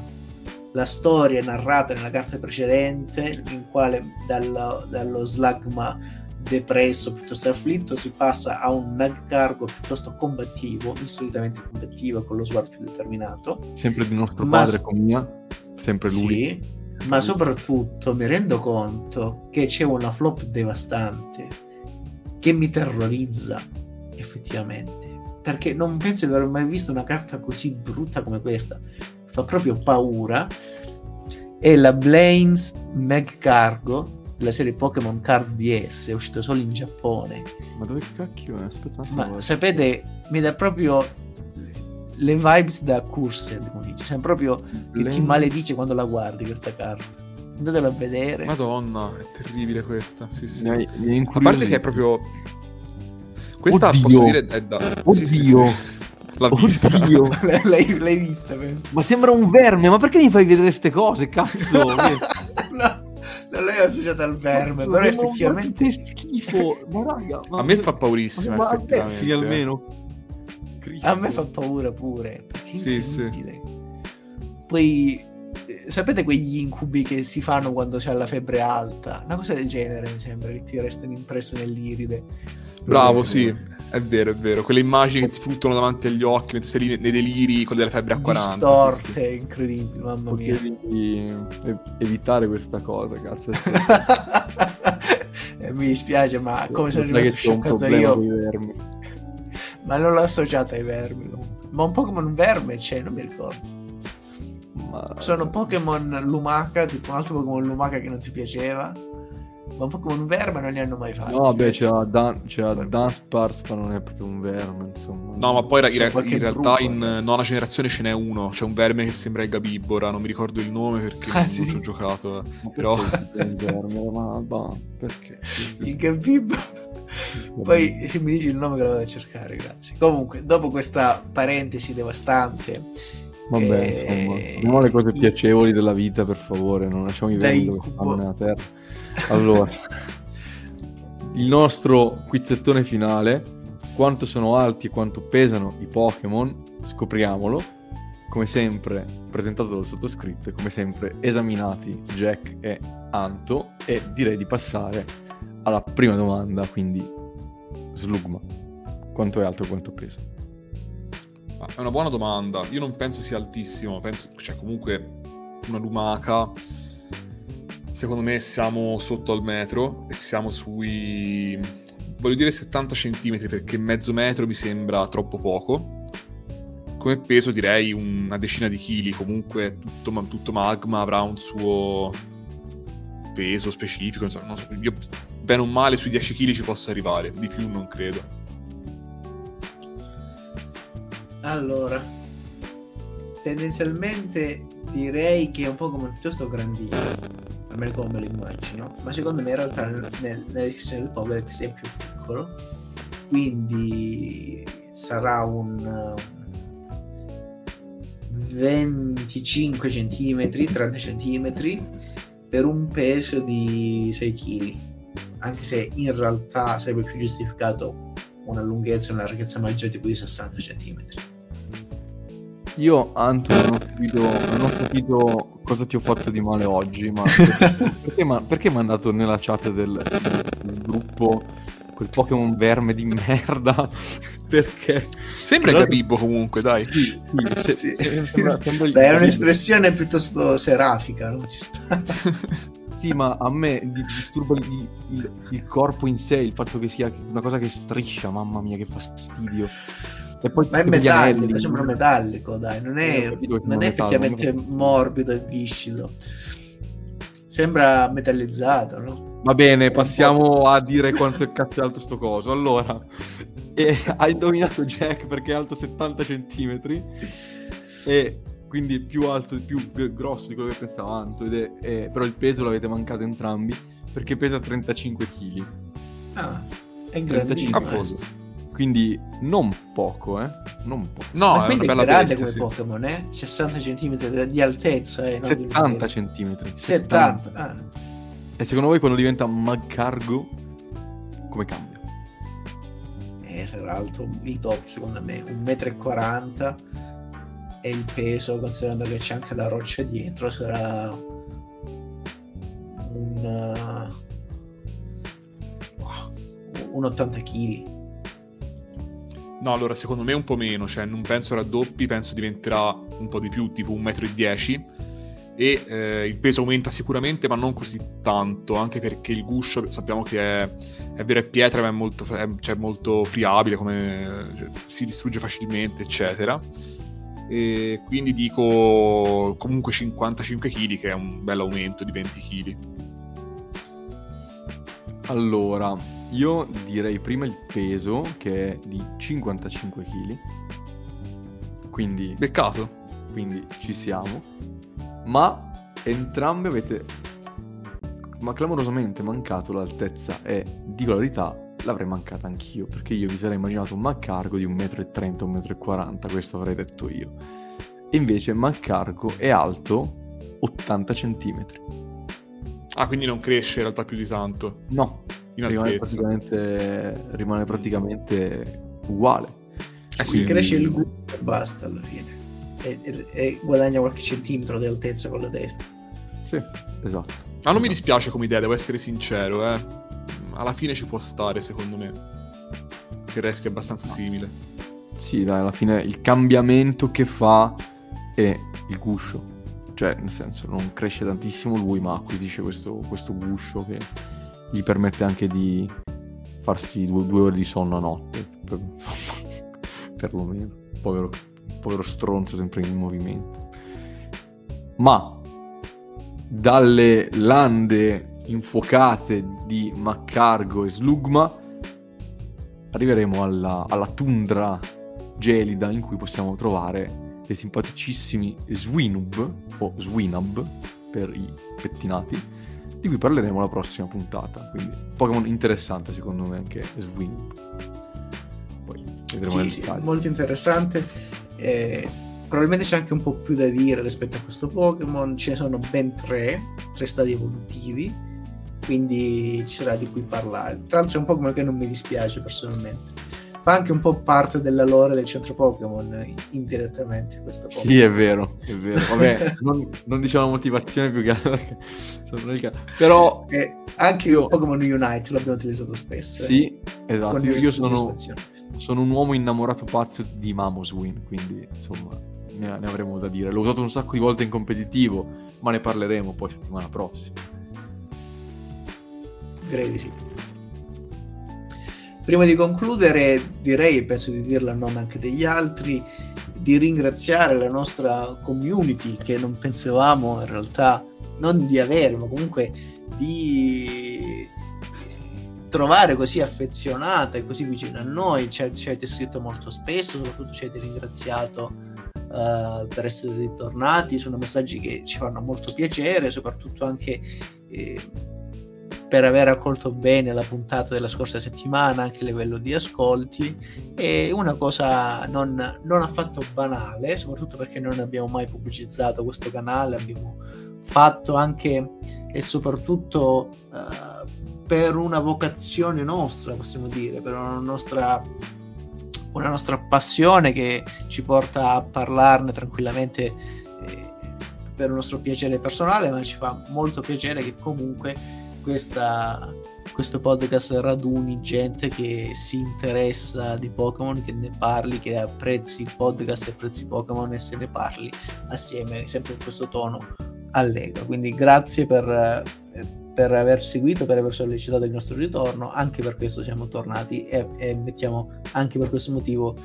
la storia narrata nella carta precedente, in quale dallo, dallo slagma depresso piuttosto afflitto si passa a un mag cargo piuttosto combattivo, insolitamente combattivo con lo sguardo più determinato. sempre di nostro Ma padre con mia, sempre lui. Sì, ma soprattutto mi rendo conto che c'è una flop devastante che mi terrorizza effettivamente. Perché non penso di aver mai visto una carta così brutta come questa. Fa proprio paura. È la Blaines Meg Cargo della serie Pokémon Card VS, è uscito solo in Giappone. Ma dove cacchio è? Aspetta Ma guarda. sapete, mi dà proprio le vibes da Cursed, come dice, cioè proprio che ti Blaine- maledice quando la guardi questa carta. Andatela a vedere. Madonna, è terribile questa. Sì, sì. Hai- A parte che è proprio. Questa Oddio. posso dire è da. sì, sì, Oddio. sì. L'ha vista. Oddio. [LAUGHS] l'hai, l'hai vista, penso. Ma sembra un verme, ma perché mi fai vedere queste cose, cazzo? [LAUGHS] no, non l'hai associata al verme, però Sembra un effettivamente... verme schifo. Ma raga, ma- A me fa paurissima, ma effettivamente. avverti almeno. Cristo. A me fa paura pure, perché è Sì, sì. Poi, eh, sapete quegli incubi che si fanno quando c'è la febbre alta? Una cosa del genere, mi sembra, che ti restano impresse nell'iride. Bravo, sì, è vero, è vero. Quelle immagini che ti fluttuano davanti agli occhi mentre sei lì nei deliri con delle febbre a 40. Distorte, incredibile, mamma mia. Potevi eh, evitare questa cosa, cazzo. [LAUGHS] Eh, mi dispiace, ma come sono rimasto scioccato io, con i vermi. ma non l'ho associata ai vermi. Ma un Pokémon verme c'è, non mi ricordo. Ma... Sono Pokémon Lumaca, tipo un altro Pokémon Lumaca che non ti piaceva. Ma un Pokémon verme non li hanno mai fatti. No, penso. c'era, Dan- c'era Dunsparce, ma non è proprio un verme, insomma. No, ma poi in, C'è in realtà in eh. nona generazione ce n'è uno. C'è un verme che sembra il Gabibora, non mi ricordo il nome perché Ah, non sì? ci ho giocato. eh. Ma però- un verme? [LAUGHS] Ma, ma perché? Il Gabib. Poi se mi dici il nome che lo vado a cercare, grazie. Comunque, dopo questa parentesi devastante, Vabbè, eh, insomma, andiamo alle cose i- piacevoli della vita, per favore, non lasciamo i vermi dove incubo. stanno nella terra. Allora, il nostro quizzettone finale, quanto sono alti e quanto pesano i Pokémon, scopriamolo. Come sempre, presentato dal sottoscritto e come sempre esaminati Jack e Anto e direi di passare alla prima domanda, quindi Slugma. Quanto è alto e quanto pesa? È una buona domanda. Io non penso sia altissimo. Penso, cioè, comunque, una lumaca. Secondo me siamo sotto al metro e siamo sui. Voglio dire 70 cm perché mezzo metro mi sembra troppo poco. Come peso direi una decina di chili. Comunque tutto, tutto magma avrà un suo peso specifico. Insomma, non so, io bene o male sui 10 kg ci posso arrivare. Di più non credo. allora, tendenzialmente direi che è un Pokémon piuttosto grandino, almeno come me lo immagino, ma secondo me in realtà nel- nel- nella descrizione del Pokédex è più piccolo, quindi sarà un um, 25 cm, 30 cm per un peso di 6 kg, anche se in realtà sarebbe più giustificato una lunghezza e una larghezza maggiore tipo di 60 cm. Io, Anto, non ho capito, non ho capito cosa ti ho fatto di male oggi, ma [LAUGHS] perché, ma- perché mi hai mandato nella chat del, del gruppo quel Pokémon verme di merda? [LAUGHS] perché? Sembra Però- Gabibbo comunque, dai. Sì, sì, se- [LAUGHS] Sì. se- sembra- sembra Dai, è un'espressione piuttosto serafica, no? Ci sta. Sì, ma a me di- disturba il, il- il corpo in sé, il fatto che sia una cosa che striscia, mamma mia, che fastidio. E poi Ma è metallico, anelli. sembra metallico, dai, non Eh, è, che non è effettivamente non- morbido e viscido. Sembra metallizzato, no? Va bene, passiamo a dire quanto è cazzo alto sto coso. Allora, [LAUGHS] eh, hai indovinato Jack perché è alto 70 cm. è quindi più alto, più grosso di quello che pensava Anto, ed è, è- però il peso l'avete mancato entrambi, perché pesa 35 kg. Ah, è 35 grandissimo. Quindi non poco, eh? Non poco. No, Ma è è bella grande bestia, come sì. Pokémon, eh? 60 cm di altezza, eh? non di 70 lunghezza. centimetri. 70. Ah. E secondo voi quando diventa Magcargo, come cambia? Eh, sarà alto il doppio secondo me, 1,40 m e il peso, considerando che c'è anche la roccia dietro, sarà un, uh, un 80 kg. No, allora secondo me un po' meno, cioè non penso raddoppi, penso diventerà un po' di più, tipo 1,10 m e eh, il peso aumenta sicuramente, ma non così tanto, anche perché il guscio sappiamo che è, è vero è pietra, ma è molto, è, cioè, molto friabile, come, cioè, si distrugge facilmente, eccetera. E quindi dico comunque 55 kg, che è un bel aumento di 20 kg. Allora, io direi prima il peso, che è di 55 kg. Quindi, Beccato? quindi ci siamo. Ma entrambi avete ma clamorosamente mancato l'altezza e, dico la verità, l'avrei mancata anch'io, perché io vi sarei immaginato un Maccargo di 1,30 m, 1,40 m, questo avrei detto io. E invece Maccargo è alto 80 cm. Ah, quindi non cresce in realtà più di tanto, No, rimane praticamente, rimane praticamente uguale. Eh sì, cresce il gusto e basta alla fine. E, e- e guadagna qualche centimetro di altezza con la testa. Sì, esatto. Ma non mi dispiace come idea, devo essere sincero, eh. Alla fine ci può stare, secondo me. Che resti abbastanza simile. Sì, dai, alla fine il cambiamento che fa è il guscio. Cioè, nel senso, non cresce tantissimo lui, ma acquisisce questo, questo guscio che gli permette anche di farsi due, due ore di sonno a notte. Per, [LAUGHS] perlomeno. Povero, povero stronzo sempre in movimento. Ma dalle lande infuocate di Maccargo e Slugma arriveremo alla, alla tundra gelida in cui possiamo trovare dei simpaticissimi Swinub o Swinub per i pettinati di cui parleremo la prossima puntata quindi Pokémon interessante secondo me anche Swinub poi vedremo Sì, sì, molto interessante. Eh, probabilmente c'è anche un po' più da dire rispetto a questo Pokémon. Ce ne sono ben tre, tre stadi evolutivi, quindi ci sarà di cui parlare. Tra l'altro è un Pokémon che non mi dispiace personalmente. Fa anche un po' parte della lore del centro Pokémon, eh, indirettamente questo Pokémon. Sì, è vero, è vero. Vabbè, [LAUGHS] non, non diciamo motivazione più che altro perché. Però E anche Io- Pokémon Unite l'abbiamo utilizzato spesso. eh, sì, esatto. con Io, io sono, sono un uomo innamorato pazzo di Mamoswin, quindi insomma ne, ne avremo da dire. L'ho usato un sacco di volte in competitivo, ma ne parleremo poi settimana prossima. Direi di sì. Prima di concludere, direi, penso di dirlo a nome anche degli altri, di ringraziare la nostra community che non pensavamo in realtà non di avere, ma comunque di trovare così affezionata e così vicina a noi. Ci, avete scritto molto spesso, soprattutto ci avete ringraziato eh, per essere ritornati. Sono messaggi che ci fanno molto piacere, soprattutto anche eh, per aver accolto bene la puntata della scorsa settimana anche a livello di ascolti e una cosa non, non affatto banale soprattutto perché non abbiamo mai pubblicizzato questo canale abbiamo fatto anche e soprattutto eh, per una vocazione nostra possiamo dire per una nostra una nostra passione che ci porta a parlarne tranquillamente eh, per un nostro piacere personale ma ci fa molto piacere che comunque questa, questo podcast raduni gente che si interessa di Pokémon, che ne parli, che apprezzi il podcast e apprezzi Pokémon e se ne parli assieme, sempre in questo tono allegro. Quindi grazie per, per aver seguito, per aver sollecitato il nostro ritorno, anche per questo siamo tornati e, e mettiamo anche per questo motivo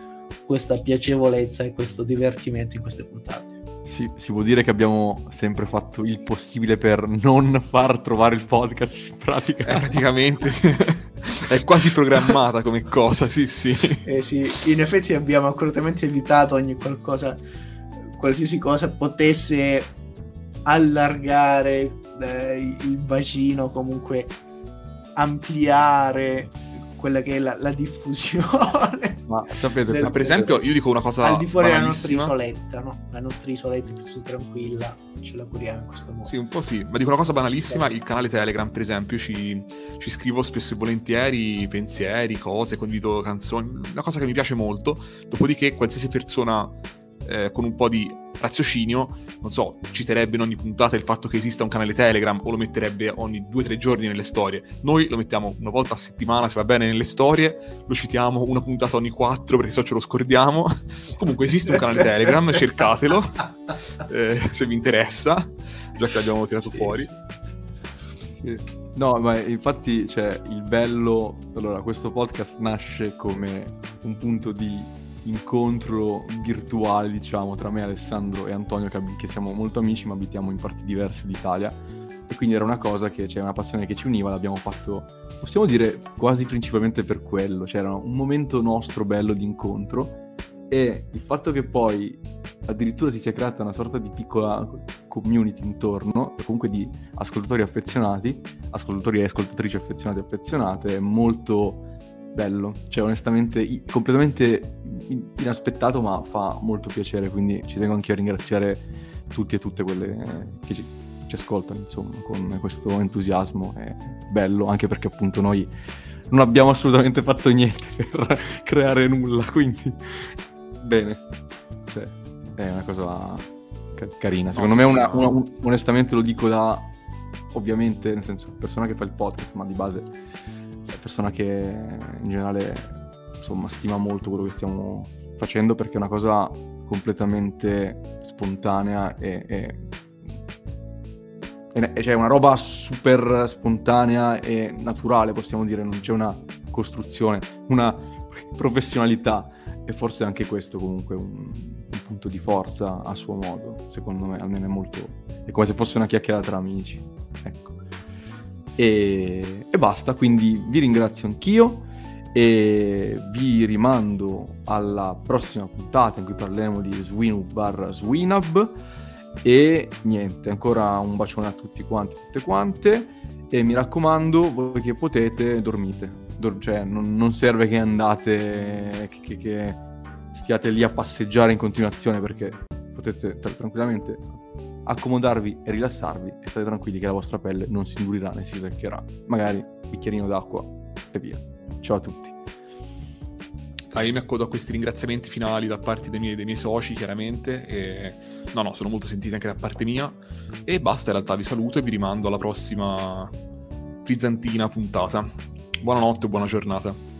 questa piacevolezza e questo divertimento in queste puntate. Si, si può dire che abbiamo sempre fatto il possibile per non far trovare il podcast in pratica. Eh, praticamente è quasi programmata come cosa, sì, sì. Eh sì, in effetti abbiamo accuratamente evitato ogni qualcosa qualsiasi cosa potesse allargare eh, il bacino, comunque ampliare quella che è la, la diffusione. Ma sapete, del, per esempio, io dico una cosa al di fuori della nostra isoletta, no? La nostra isoletta più tranquilla, ce la curiamo in questo modo. Sì, un po' sì, ma dico una cosa banalissima, il canale Telegram, per esempio, ci, ci scrivo spesso e volentieri pensieri, cose, condivido canzoni, una cosa che mi piace molto, dopodiché qualsiasi persona eh, con un po' di raziocinio, non so, citerebbe in ogni puntata il fatto che esista un canale Telegram o lo metterebbe ogni due o tre giorni nelle storie. Noi lo mettiamo una volta a settimana, se va bene, nelle storie, lo citiamo una puntata ogni quattro perché se no ce lo scordiamo. [LAUGHS] Comunque esiste un canale Telegram, cercatelo [LAUGHS] eh, se vi interessa, già che l'abbiamo tirato sì, fuori. Sì. No, ma infatti, cioè, il bello... Allora, questo podcast nasce come un punto di incontro virtuale, diciamo, tra me, Alessandro e Antonio, che, che siamo molto amici, ma abitiamo in parti diverse d'Italia. E quindi era una cosa che, cioè, una passione che ci univa, l'abbiamo fatto, possiamo dire, quasi principalmente per quello. C'era cioè, un momento nostro bello di incontro. E il fatto che poi addirittura si sia creata una sorta di piccola community intorno, comunque di ascoltatori affezionati, ascoltatori e ascoltatrici affezionati e affezionate, è molto bello, cioè onestamente completamente inaspettato ma fa molto piacere, quindi ci tengo anche a ringraziare tutti e tutte quelle che ci, ci ascoltano insomma con questo entusiasmo, è bello anche perché appunto noi non abbiamo assolutamente fatto niente [LAUGHS] per creare nulla, quindi bene, cioè, è una cosa ca- carina, secondo no, me una, una, un, onestamente lo dico da ovviamente nel senso persona che fa il podcast ma di base persona che in generale insomma stima molto quello che stiamo facendo perché è una cosa completamente spontanea e, e, e cioè una roba super spontanea e naturale possiamo dire. Non c'è una costruzione una professionalità. E forse anche questo comunque un, un punto di forza a suo modo secondo me almeno è molto è come se fosse una chiacchierata tra amici ecco e, e basta, quindi vi ringrazio anch'io e vi rimando alla prossima puntata in cui parleremo di Swinub barra Swinub e niente, ancora un bacione a tutti quanti, tutte quante e mi raccomando, voi che potete, dormite. Dor- cioè, non, non, serve che andate, che, che, che, stiate lì a passeggiare in continuazione perché potete tra- tranquillamente accomodarvi e rilassarvi e state tranquilli che la vostra pelle non si indurirà né si seccherà. Magari un bicchierino d'acqua e via. Ciao a tutti. Ah, io mi accodo a questi ringraziamenti finali da parte dei miei, dei miei soci, chiaramente. E... No, no, sono molto sentiti anche da parte mia. E basta, in realtà vi saluto e vi rimando alla prossima frizzantina puntata. Buonanotte e buona giornata.